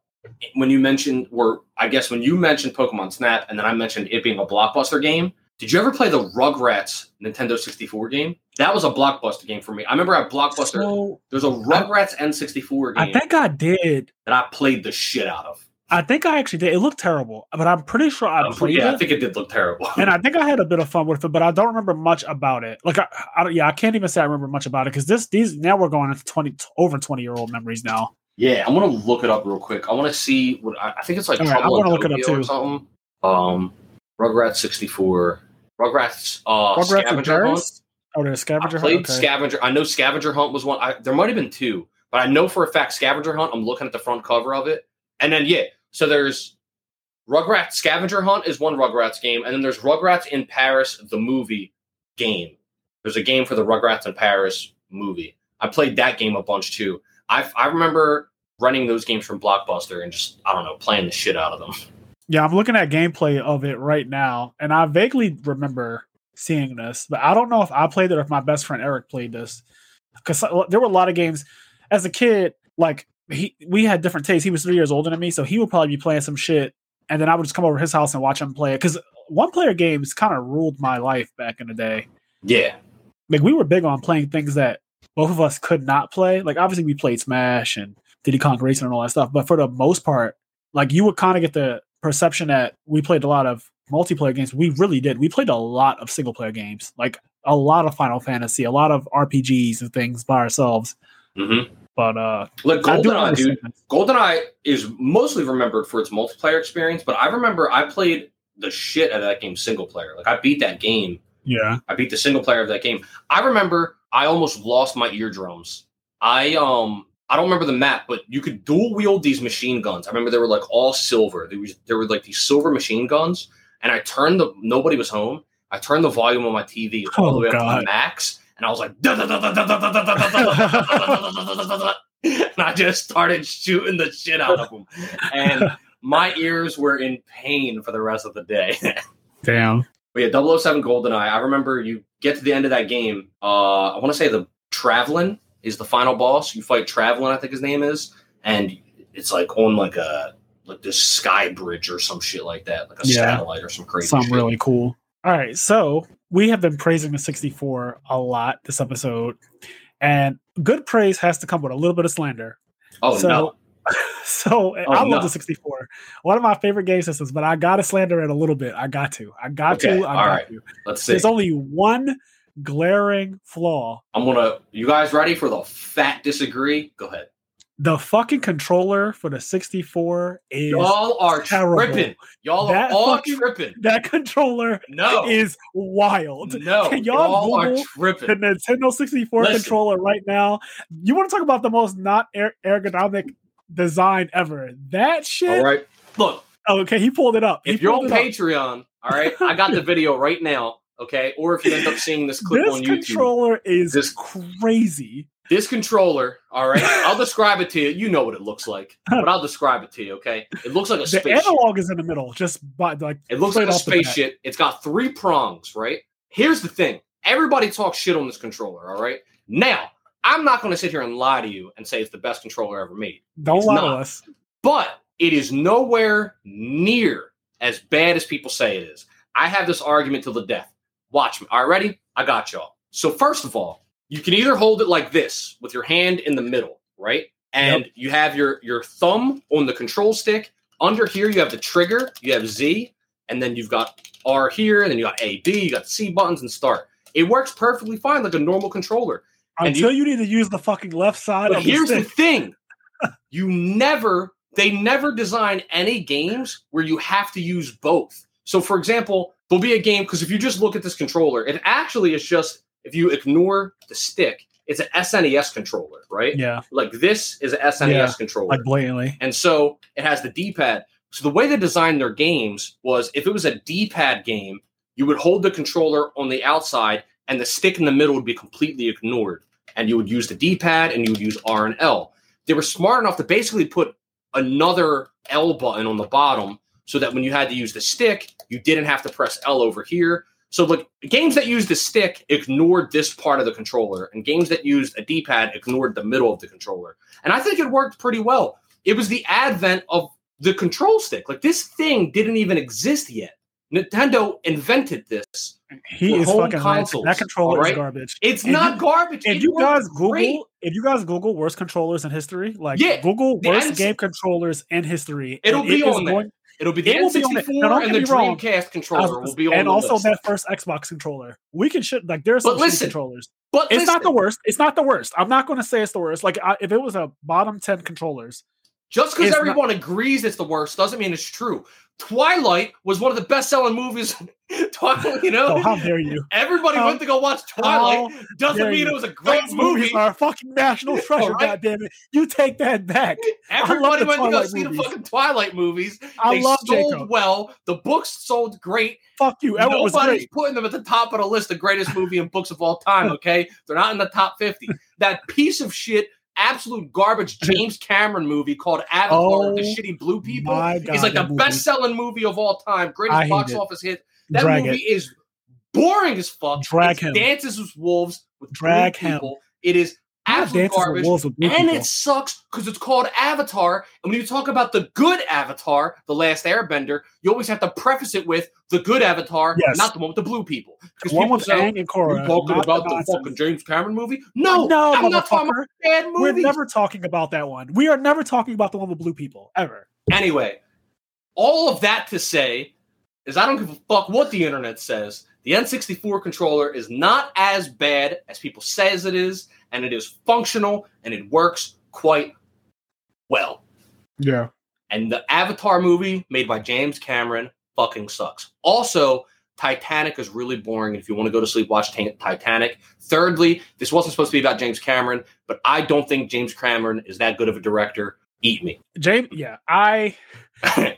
when you mentioned, or I guess when you mentioned Pokemon Snap, and then I mentioned it being a blockbuster game. Did you ever play the Rugrats Nintendo 64 game? That was a blockbuster game for me. I remember at Blockbuster, so there's a Rugrats N64 game. I think I did. that I played the shit out of. I think I actually did. It looked terrible, but I'm pretty sure I Um, played yeah, I think it did look terrible. and I think I had a bit of fun with it, but I don't remember much about it. Like, I, I don't- yeah, I can't even say I remember much about it because this, these, now we're going into twenty over twenty year old memories now. Yeah, I'm gonna look it up real quick. I want to see what I, I think it's like. Right, I'm gonna look it up Tokyo or too. something. Um, Rugrats 64, Rugrats, uh, Rugrats Scavenger Hunt. Oh, I scavenger. played Hunt? Okay. Scavenger. I know Scavenger Hunt was one. I, there might have been two, but I know for a fact Scavenger Hunt. I'm looking at the front cover of it, and then yeah, so there's Rugrats Scavenger Hunt is one Rugrats game, and then there's Rugrats in Paris the movie game. There's a game for the Rugrats in Paris movie. I played that game a bunch too. I I remember running those games from Blockbuster and just I don't know playing the shit out of them. Yeah, I'm looking at gameplay of it right now, and I vaguely remember seeing this, but I don't know if I played it or if my best friend Eric played this. Because uh, there were a lot of games as a kid, like he we had different tastes. He was three years older than me, so he would probably be playing some shit, and then I would just come over to his house and watch him play it. Because one player games kind of ruled my life back in the day. Yeah, Like we were big on playing things that both of us could not play. Like obviously we played Smash and Diddy Kong Racing and all that stuff, but for the most part, like you would kind of get the perception that we played a lot of multiplayer games. We really did. We played a lot of single player games, like a lot of Final Fantasy, a lot of RPGs and things by ourselves. Mm-hmm. But uh, do GoldenEye, dude. GoldenEye is mostly remembered for its multiplayer experience, but I remember I played the shit out of that game single player. Like I beat that game. Yeah, I beat the single player of that game. I remember I almost lost my eardrums. I um I don't remember the map, but you could dual wield these machine guns. I remember they were like all silver. There was there were like these silver machine guns, and I turned the nobody was home. I turned the volume on my TV all the Oh, way up to the max, and I was like, and I just started shooting the shit out of them, and my ears were in pain for the rest of the day. damn. But yeah, 007 GoldenEye. I remember you get to the end of that game. Uh, I want to say the Trevelyan is the final boss. You fight Trevelyan, I think his name is, and it's like on like a like this sky bridge or some shit like that, like a Yeah. satellite or some crazy. Something shit. really cool. All right, so we have been praising the 64 a lot this episode, and good praise has to come with a little bit of slander. Oh so, no! so oh, I Oh, love no. the 64. One of my favorite game systems, but I gotta slander it a little bit. I got to. I got Okay, to. I all got right. to. Let's see. There's only one glaring flaw. I'm gonna. You guys ready for the fat disagree? Go ahead. The fucking controller for the 64 is Y'all are terrible. tripping. Y'all That are all fucking- tripping. that controller No, is wild. no. Can y'all y'all are tripping. the Nintendo 64 Listen. controller right now. You want to talk about the most not er- ergonomic design ever? That shit. All right. Look, Oh, okay, he pulled it up. He if you're on. Patreon, all right, I got the video right now. Okay, or if you end up seeing this clip this on YouTube, this controller is This- crazy. this controller, all right, I'll describe it to you. You know what it looks like, but I'll describe it to you. Okay, it looks like a The spaceship. analog is in the middle, just by like It looks like a off the bat. spaceship. It's got three prongs, right? Here's the thing: everybody talks shit on this controller. All right, now I'm not going to sit here and lie to you and say it's the best controller ever made. Don't It's lie to us. but it is nowhere near as bad as people say it is. I have this argument till the death. Watch me. All right, ready? I got y'all. So first of all, you can either hold it like this with your hand in the middle, right? And you have your your thumb on the control stick. Under here, you have the trigger. You have Z, and then you've got R here, and then you got A, B. You got C buttons and start. It works perfectly fine like a normal controller. Until you, need to use the fucking left side But of the here's the stick. thing: you never, they never design any games where you have to use both. So, for example, there'll be a game because if you just look at this controller, it actually is just if you ignore the stick, it's an SNES controller, right? Yeah, Like this is an SNES Yeah, controller, like blatantly. and so it has the D-pad. So the way they designed their games was if it was a D-pad game, you would hold the controller on the outside and the stick in the middle would be completely ignored. And you would use the D-pad and you would use R and L. They were smart enough to basically put another L button on the bottom so that when you had to use the stick, you didn't have to press L over here. So like games that used the stick ignored this part of the controller, and games that used a D-pad ignored the middle of the controller. And I think it worked pretty well. It was the advent of the control stick. Like this thing didn't even exist yet. Nintendo invented this. He is fucking consoles, That controller alright? is garbage. It's If not you- garbage. If It you guys Google, great. if you guys Google worst controllers in history, like Yeah, Google worst game controllers in history, It'll be on there. It'll be the it will be on N64 it. Now, and the wrong. Dreamcast controller will be on and also list. that first Xbox controller. We can shit like there's some listen, controllers. but It's not the worst. It's not the worst. I'm not going to say it's the worst. Like I, if it was a bottom ten controllers, just because everyone agrees it's the worst doesn't mean it's true. Twilight was one of the best-selling movies. Twilight, you know, oh how dare you? everybody went to go watch Twilight. Doesn't mean you. it was a great Those movie. movies are a fucking national treasure. God damn it! You take that back. Everybody went to go Twilight see movies. the fucking Twilight movies. I they love sold Jacob. well. The books sold great. Fuck you. Was Nobody's putting them at the top of the list of greatest movie and books of all time. Okay, they're not in the top fifty. That piece of shit, absolute garbage James Cameron movie called Avatar, Oh, the shitty blue people, God, is like the best-selling movie of all time. Greatest box it. office hit. That Drag movie it. is boring as fuck. Drag It's him. Dances with wolves with blue Drag him. people. It is absolute garbage. Wolves with blue And people. it sucks because it's called Avatar. And when you talk about the good Avatar, the last Airbender, you always have to preface it with the good Avatar, Yes. not the one with the blue people. Because people with say, and Korra. talking about the, nonsense. fucking James Cameron movie? No, no, I'm not talking about bad We're never talking about that one. We are never talking about the one with blue people ever. Anyway, all of that to say is I don't give a fuck what the internet says. The N64 controller is not as bad as people says it is, and it is functional and it works quite well. Yeah. And the Avatar movie made by James Cameron fucking sucks. Also, Titanic is really boring. If you want to go to sleep, watch Titanic. Thirdly, this wasn't supposed to be about James Cameron, but I don't think James Cameron is that good of a director. Eat me. James, yeah, I.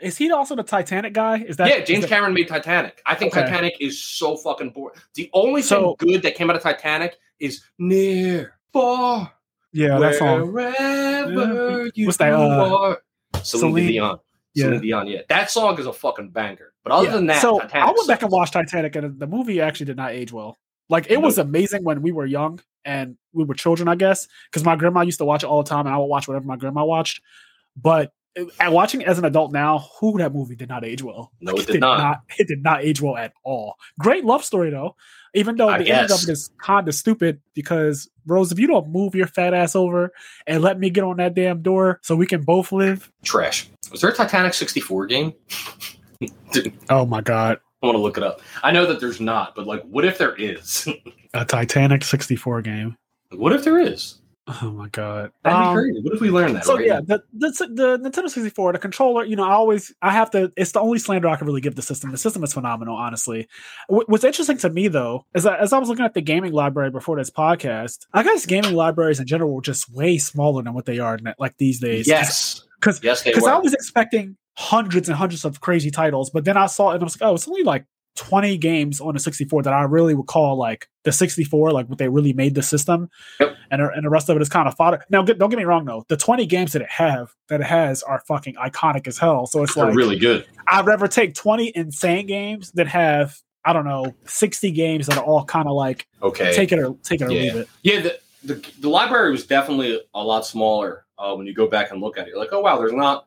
Is he also the Titanic guy? Is that yeah? James that, Cameron made Titanic. I think Okay. Titanic is so fucking boring. The only So- thing good that came out of Titanic is near, far, yeah, that song. wherever you What's that, uh, are. Celine, Celine- Dion. Yeah. Celine Dion. Yeah, that song is a fucking banger. But other Yeah. than that, so Titanic I went back and watched Titanic, and the movie actually did not age well. Like it was amazing when we were young and we were children, I guess, because my grandma used to watch it all the time, and I would watch whatever my grandma watched. But it- and watching it as an adult now, who that movie did not age well. No, it did not. It did not age well at all. Great love story though, even though I the end of it is kind of stupid because Rose, if you don't move your fat ass over and let me get on that damn door so we can both live. Trash. Was there a Titanic 64 game? Oh my god, I want to look it up. I know that there's not, but like, what if there is? a Titanic sixty four game. what if there is? Oh my god. That'd be Um, crazy. What if we learned that? So right yeah, the, the the Nintendo 64, the controller, you know, I always I have to. It's the only slander I can really give the system. The system is phenomenal, honestly. Wh- What's interesting to me though is that as I was looking at the gaming library before this podcast, I guess gaming libraries in general were just way smaller than what they are like these days. yes, because yes, because. I was expecting hundreds and hundreds of crazy titles, but then I saw it and I was like, oh, it's only like 20 games on a 64 that I really would call like the 64, like what they really made the system. Yep. And, the- and the rest of it is kind of fodder. Now, get, don't get me wrong though, the 20 games that it have that it has are fucking iconic as hell. So it's They're like really good. I'd rather take 20 insane games that have I don't know 60 games that are all kind of like Okay. take it or take it or Yeah. leave it. yeah, the, the the library was definitely a lot smaller uh, when you go back and look at it. You're like, oh wow, there's not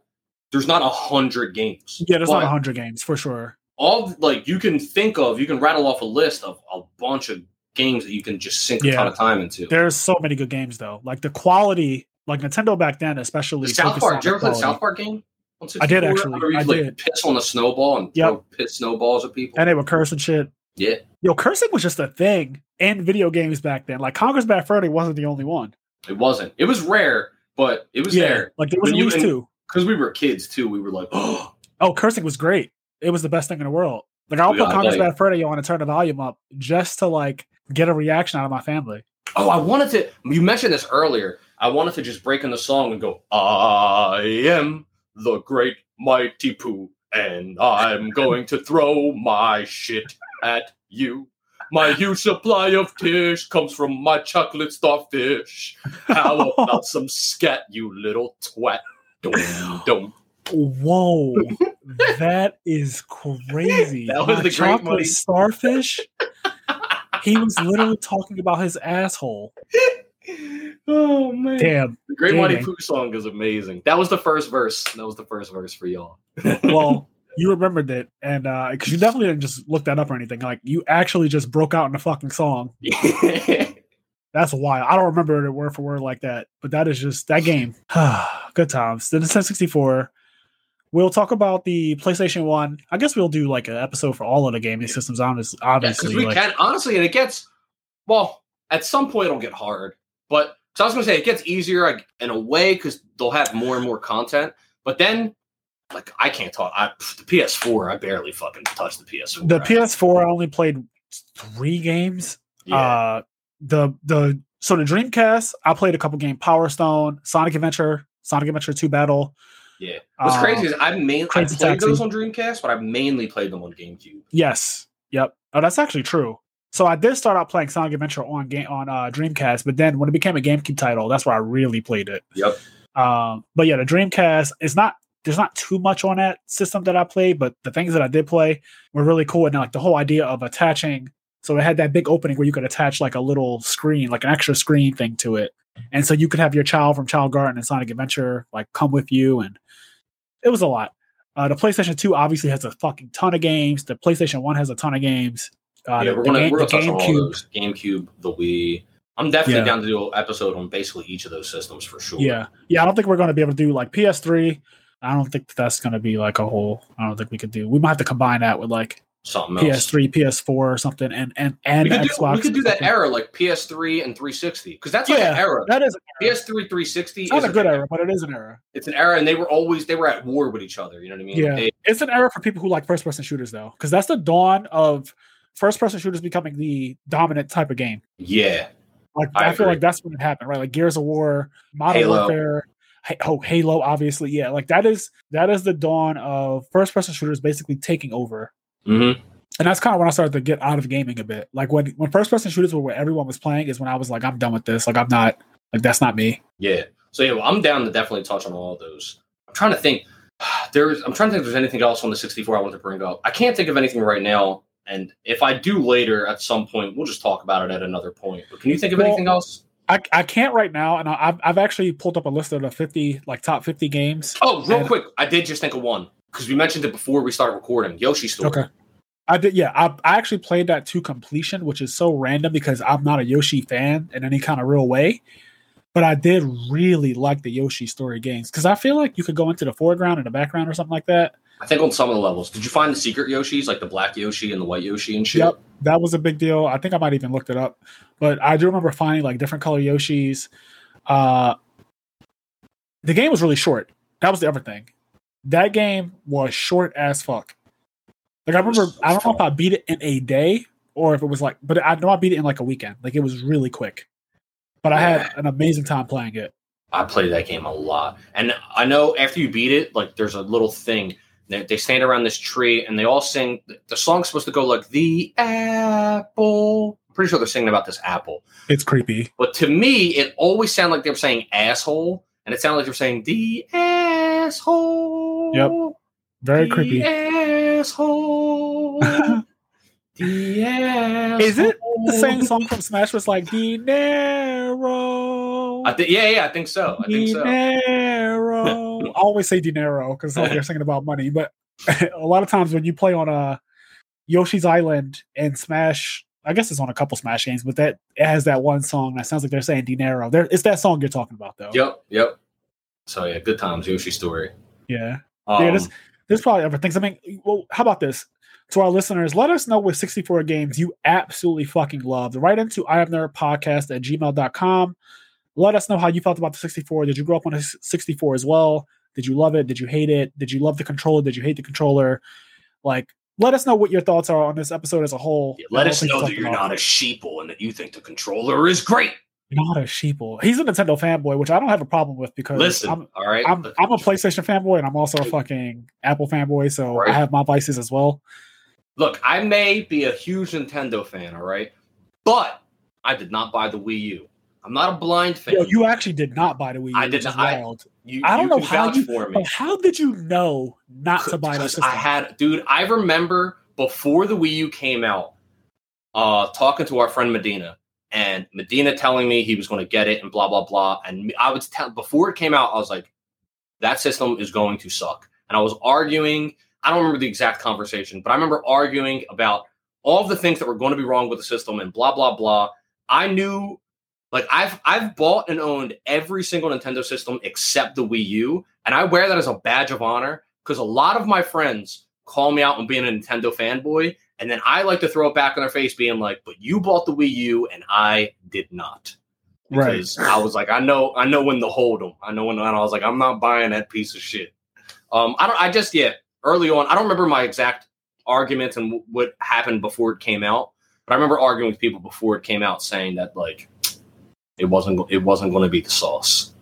there's not a hundred games. Yeah, there's But not 100 games for sure. All like you can think of. You can rattle off a list of a bunch of games that you can just sink a ton of time into. There's so many good games though. Like the quality, like Nintendo back then, especially The South Park. Did you ever play the. South Park game? I did 64? actually. you I like, did. piss on a snowball and Yep. throw piss snowballs at people. and they were cursing shit. yeah, Yo, cursing was just a thing in video games back then. Like Conker's Bad Fur wasn't the only one. it wasn't. It was rare, but it was yeah, there like there was at least two. because we were kids too. We were like, oh, Oh, cursing was great. It was the best thing in the world. Like I'll Yeah, put Conker's bet. Bad Fur Day on and turn the volume up just to like get a reaction out of my family. oh, I wanted to. You mentioned this earlier. I wanted to just break in the song and go, I am the great mighty Pooh, and I'm going to throw my shit at you. My huge supply of tish comes from my chocolate starfish. How about some scat, you little twat? Dum, dum. Whoa, that is crazy. That was My the great chocolate money. starfish. he was literally talking about his asshole. Oh man! Damn. The Great Mighty Dang. Pooh song is amazing. That was the first verse. That was the first verse for y'all. well, you remembered it, and uh because you definitely didn't just look that up or anything. Like you actually just broke out in the fucking song. That's wild. I don't remember it word for word like that, but that is just that game. Good times. The Nintendo 64. We'll talk about the PlayStation One. I guess we'll do like an episode for all of the gaming systems. Honest, Yeah, obviously, because we like, can honestly, and it gets well at some point it'll get hard. But so I was gonna say it gets easier like, in a way because they'll have more and more content. But then, like I can't talk. I, the PS4, I barely fucking touched the PS4. the PS4. I only played three games. yeah, Uh, the the so the Dreamcast. I played a couple games. Power Stone, Sonic Adventure, Sonic Adventure Two Battle. Yeah. What's uh, crazy is I mainly I played Taxi. those on Dreamcast, but I mainly played them on GameCube. Yes. Yep. Oh, that's actually true. So I did start out playing Sonic Adventure on game on uh, Dreamcast, but then when it became a GameCube title, that's where I really played it. Yep. Um, but yeah, the Dreamcast is not. There's not too much on that system that I played, but the things that I did play were really cool. And like the whole idea of attaching, so it had that big opening where you could attach like a little screen, like an extra screen thing to it, and so you could have your child from Chao Garden and Sonic Adventure like come with you, and it was a lot. Uh, the PlayStation 2 obviously has a fucking ton of games. The PlayStation 1 has a ton of games. Uh, yeah, the, we're gonna game- we're gonna touch on all those. GameCube, the Wii. I'm definitely Yeah. down to do an episode on basically each of those systems for sure. Yeah, yeah. I don't think we're going to be able to do like PS3. I don't think that's going to be like a whole. I don't think we could do. We might have to combine that with like Something else. PS3, PS4, or something, and and and We could, do, we could do that era like PS3 and 360 because that's like Yeah, an era. That is an era. PS3 360 It's not is a good era, but it is an era. It's an era, and they were always they were at war with each other. You know what I mean? Yeah. They- It's an era for people who like first person shooters, though, because that's the dawn of first person shooters becoming the dominant type of game. yeah. Like I I, feel like that's when it happened, right? Like Gears of War, Modern Halo. Warfare, oh Halo, obviously, yeah. Like that is that is the dawn of first person shooters basically taking over. Mm-hmm. And that's kind of when I started to get out of gaming a bit. Like when when first person shooters were where everyone was playing is when I was like, I'm done with this. Like I'm not like that's not me. Yeah. So yeah, well, I'm down to definitely touch on all those. I'm trying to think. There's I'm trying to think if there's anything else on the 64 I want to bring up. I can't think of anything right now. And if I do later at some point, we'll just talk about it at another point. But can you think of Well, anything else? I, I can't right now, and I- I've I've actually pulled up a list of the 50 like top 50 games. Oh, real quick, I did just think of one because we mentioned it before we started recording. Yoshi Story. Okay. I did, yeah. I, I actually played that to completion, which is so random because I'm not a Yoshi fan in any kind of real way. But I did really like the Yoshi story games because I feel like you could go into the foreground and the background or something like that. I think on some of the levels. Did you find the secret Yoshis, like the black Yoshi and the white Yoshi and shit? Yep, that was a big deal. I think I might even looked it up, but I do remember finding like different color Yoshis. Uh, the game was really short. That was the other thing. That game was short as fuck. Like I remember, I don't know if. I beat it in a day or if it was like, but I know I beat it in like a weekend. Like it was really quick. But I had an amazing time playing it. I played that game a lot. And I know after you beat it, like there's a little thing. They, they stand around this tree and they all sing. The song's supposed to go like the apple. I'm pretty sure they're singing about this apple. It's creepy. But to me, it always sounded like they were saying asshole. And it sounded like they were saying the asshole. Yep. Very the creepy. asshole. the asshole. Is it The same song from Smash was like Dinero. I think, yeah, yeah, I think so. I think so. Dinero. I always say dinero because they're singing about money, but a lot of times when you play on a Yoshi's Island and Smash, I guess it's on a couple Smash games, but that it has that one song that sounds like they're saying dinero. There, it's that song you're talking about, though. Yep, yep. So yeah, good times, Yoshi story. Yeah. Um, Yeah, this- There's probably other things. I mean, well, how about this? To our listeners, let us know what 64 games you absolutely fucking loved. Write into I am nerd podcast at gmail.com. Let us know how you felt about the 64. Did you grow up on a 64 as well? Did you love it? Did you hate it? Did you love the controller? Did you hate the controller? Like, let us know what your thoughts are on this episode as a whole. yeah, let us know that you're about. not a sheeple and that you think the controller is great. Not a sheeple. He's a Nintendo fanboy, which I don't have a problem with because Listen, I'm, all right. I'm, I'm a PlayStation fanboy and I'm also a fucking Apple fanboy, so Right. I have my vices as well. Look, I may be a huge Nintendo fan, all right, but I did not buy the Wii U. I'm not a blind fan. Yo, you actually did not buy the Wii U. I did not. I- You- I don't you know how you- for me. How did you know not to buy system? I had, dude. I remember before the Wii U came out, uh, talking to our friend Medina, and Medina telling me he was going to get it and blah blah blah. And I was tell before it came out, I was like, that system is going to suck. And I was arguing. I don't remember the exact conversation, but I remember arguing about all the things that were going to be wrong with the system and blah blah blah. I knew like I've I've bought and owned every single Nintendo system except the Wii U, and I wear that as a badge of honor because a lot of my friends call me out on being a Nintendo fanboy, and then I like to throw it back in their face, being like, "But you bought the Wii U, and I did not." right. Because I was like, I know, I know when to hold them. I know when, and I was like, I'm not buying that piece of shit. Um, I don't. I just yeah. Early on, I don't remember my exact arguments and w- what happened before it came out, but I remember arguing with people before it came out, saying that like it wasn't it wasn't going to be the sauce,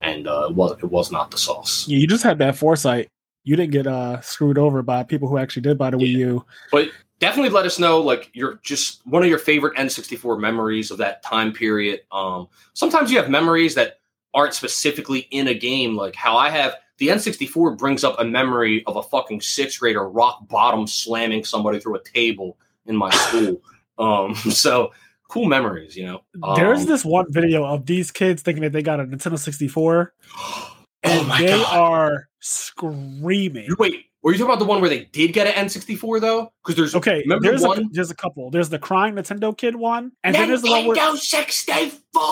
and uh, it was it was not the sauce. Yeah, you just had that foresight. You didn't get uh, screwed over by people who actually did buy the Wii U. But definitely let us know like your just one of your favorite N64 memories of that time period. Um, sometimes you have memories that aren't specifically in a game, like how I have the N64 brings up a memory of a fucking sixth grader rock bottom slamming somebody through a table in my school. um, so cool memories, you know. There's Um, this one video of these kids thinking that they got a Nintendo 64, and oh they god! are screaming. Wait, were you talking about the one where they did get an N64 though? Because there's Okay, remember there's one a, there's a couple. There's the crying Nintendo kid one, and then there's the one where Nintendo 64.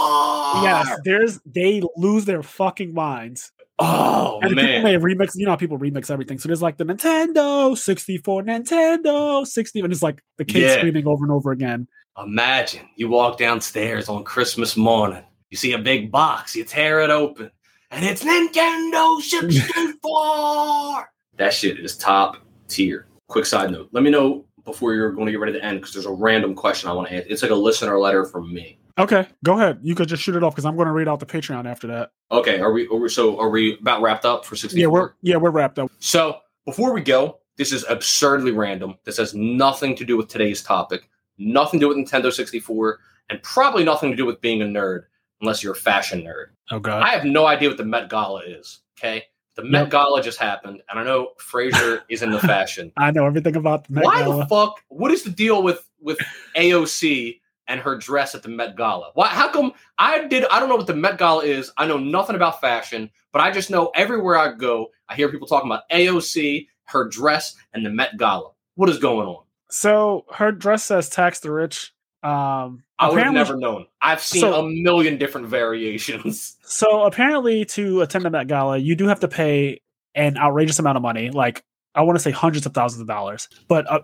yes, there's they lose their fucking minds. Oh And man, people may remix, you know how people remix everything. So there's like the Nintendo 64, Nintendo 60, and it's like the kid Yeah. screaming over and over again. Imagine you walk downstairs on Christmas morning, you see a big box, you tear it open, and it's Nintendo 64. that shit is top tier. Quick side note let me know before you're going to get ready to end because there's a random question I want to ask. It's like a listener letter from me. Okay, go ahead. You could just shoot it off because I'm going to read out the Patreon after that. Okay, are we, are we so are we about wrapped up for 64? Yeah, we're yeah we're wrapped up. So before we go, this is absurdly random. This has nothing to do with today's topic, nothing to do with Nintendo 64, and probably nothing to do with being a nerd, unless you're a fashion nerd. Oh god. I have no idea what the Met Gala is. Okay, the Met Yep. Gala just happened, and I know Fraser is in the fashion. I know everything about the Met Why Gala. the fuck? What is the deal with with AOC and her dress at the Met Gala? Why? How come I did? I don't know what the Met Gala is. I know nothing about fashion, but I just know everywhere I go, I hear people talking about AOC, her dress, and the Met Gala. What is going on? So her dress says "tax the rich." Um, I would have never known. I've seen So- a million different variations. So apparently, to attend the Met Gala, you do have to pay an outrageous amount of money, like I want to say hundreds of thousands of dollars. But uh,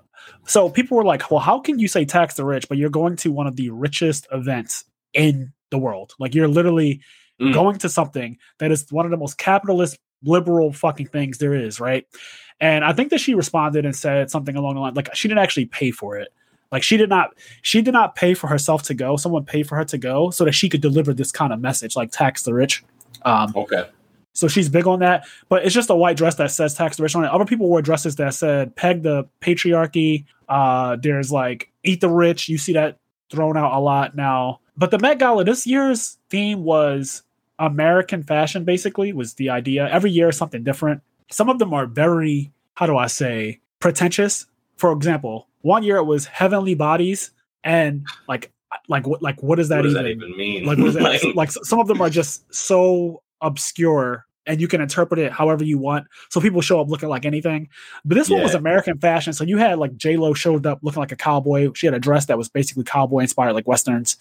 so people were like, "Well, how can you say tax the rich, but you're going to one of the richest events in the world? Like you're literally Mm. going to something that is one of the most capitalist, liberal fucking things there is, right?" And I think that she responded and said something along the line like she didn't actually pay for it. Like she did not she did not pay for herself to go. Someone paid for her to go so that she could deliver this kind of message, like tax the rich. Um, Okay. so she's big on that. But it's just a white dress that says tax the rich on it. Other people wore dresses that said peg the patriarchy. Uh, there's like eat the rich. You see that thrown out a lot now. But the Met Gala this year's theme was American fashion. Basically, was the idea. Every year something different. Some of them are very how do I say pretentious. For example, one year it was heavenly bodies, and like like what like what does that what does even that even mean? like, what is that? Like, like some of them are just so obscure and you can interpret it however you want. So people show up looking like anything. But this one was American fashion. So you had like J Lo showed up looking like a cowboy. She had a dress that was basically cowboy inspired, like westerns.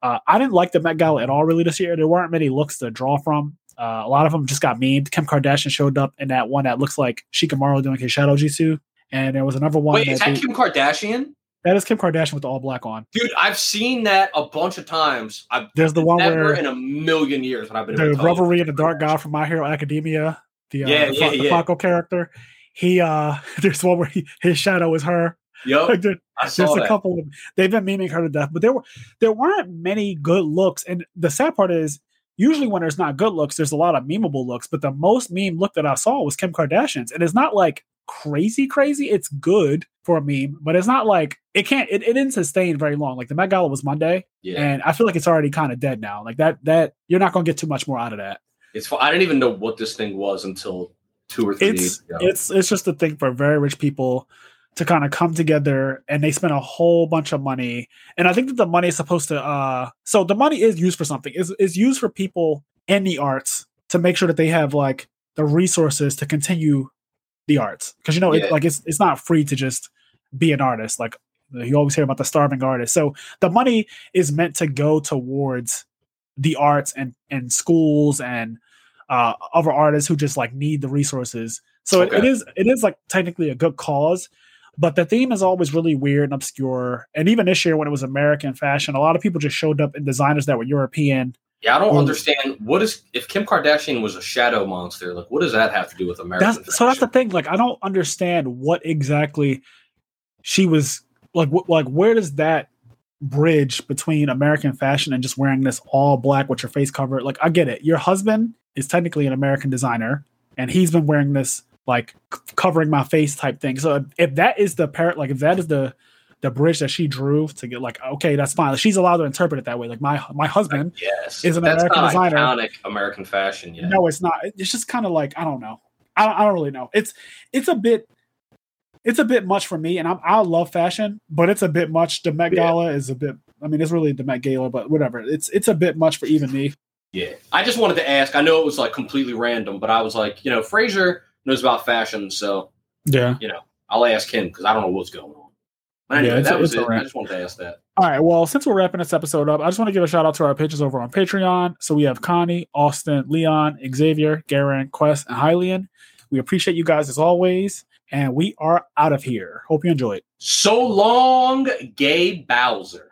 Uh, I didn't like the Met Gala at all really this year. There weren't many looks to draw from. Uh, a lot of them just got memed. Kim Kardashian showed up in that one that looks like Shikamaru doing his shadow jutsu. And there was another one Wait, that, is that they- Kim Kardashian? that is Kim Kardashian with the all black on. Dude, I've seen that a bunch of times. I've There's the one never where in a million years when I've been the able to tell you. revelry in the dark guy from My Hero Academia, the uh, Yeah, the, yeah, the yeah. Falco character. He uh, there's one where he, his shadow is her. Yep, Like, there- I there's saw a couple of they've been memeing her to death, but there were there weren't many good looks. And the sad part is, usually when there's not good looks, there's a lot of memeable looks. But the most meme look that I saw was Kim Kardashian's, and it's not like crazy crazy. It's good for a meme, but it's not like it can't. It, it didn't sustain very long. Like the Met Gala was Monday, Yeah, and I feel like it's already kind of dead now. Like that that you're not gonna get too much more out of that. it's. I didn't even know what this thing was until two or three it's it's it's just a thing for very rich people to kind of come together and they spend a whole bunch of money and i think that the money is supposed to uh so the money is used for something is is used for people in the arts to make sure that they have like the resources to continue the arts. Because you know Yeah. it, like it's it's not free to just be an artist. Like you always hear about the starving artist. So the money is meant to go towards the arts and and schools and uh other artists who just like need the resources. So it, it Okay. is it is like technically a good cause but the theme is always really weird and obscure. And even this year when it was american fashion a lot of people just showed up in designers that were european yeah, I don't understand what is if Kim Kardashian was a shadow monster. Like, what does that have to do with American? that's so that's the thing like i don't understand what exactly she was like wh- like where does that bridge between american fashion and just wearing this all black with your face covered like i get it your husband is technically an american designer and he's been wearing this like c- covering my face type thing so if, if that is the parent like if that is the the bridge that she drew to get like okay that's fine she's allowed to interpret it that way like my my husband Yes, is an that's American not designer. iconic American fashion yet. No, it's not. It's just kind of like I don't know. I don't, I don't really know. It's it's a bit it's a bit much for me, and I'm, I love fashion, but it's a bit much. The Met Yeah. Gala is a bit. I mean, it's really the Met Gala, but whatever. It's it's a bit much for even me. Yeah, I just wanted to ask. I know it was like completely random, but I was like, you know, Fraser knows about fashion, so Yeah. You know, I'll ask him because I don't know what's going on. But anyway, Yeah, that was it. I just wanted to ask that. All right. Well, since we're wrapping this episode up, I just want to give a shout out to our patrons over on Patreon. So we have Connie, Austin, Leon, Xavier, Garen, Quest, and Hylian. We appreciate you guys as always. And we are out of here. Hope you enjoyed. So long, Gay Bowser.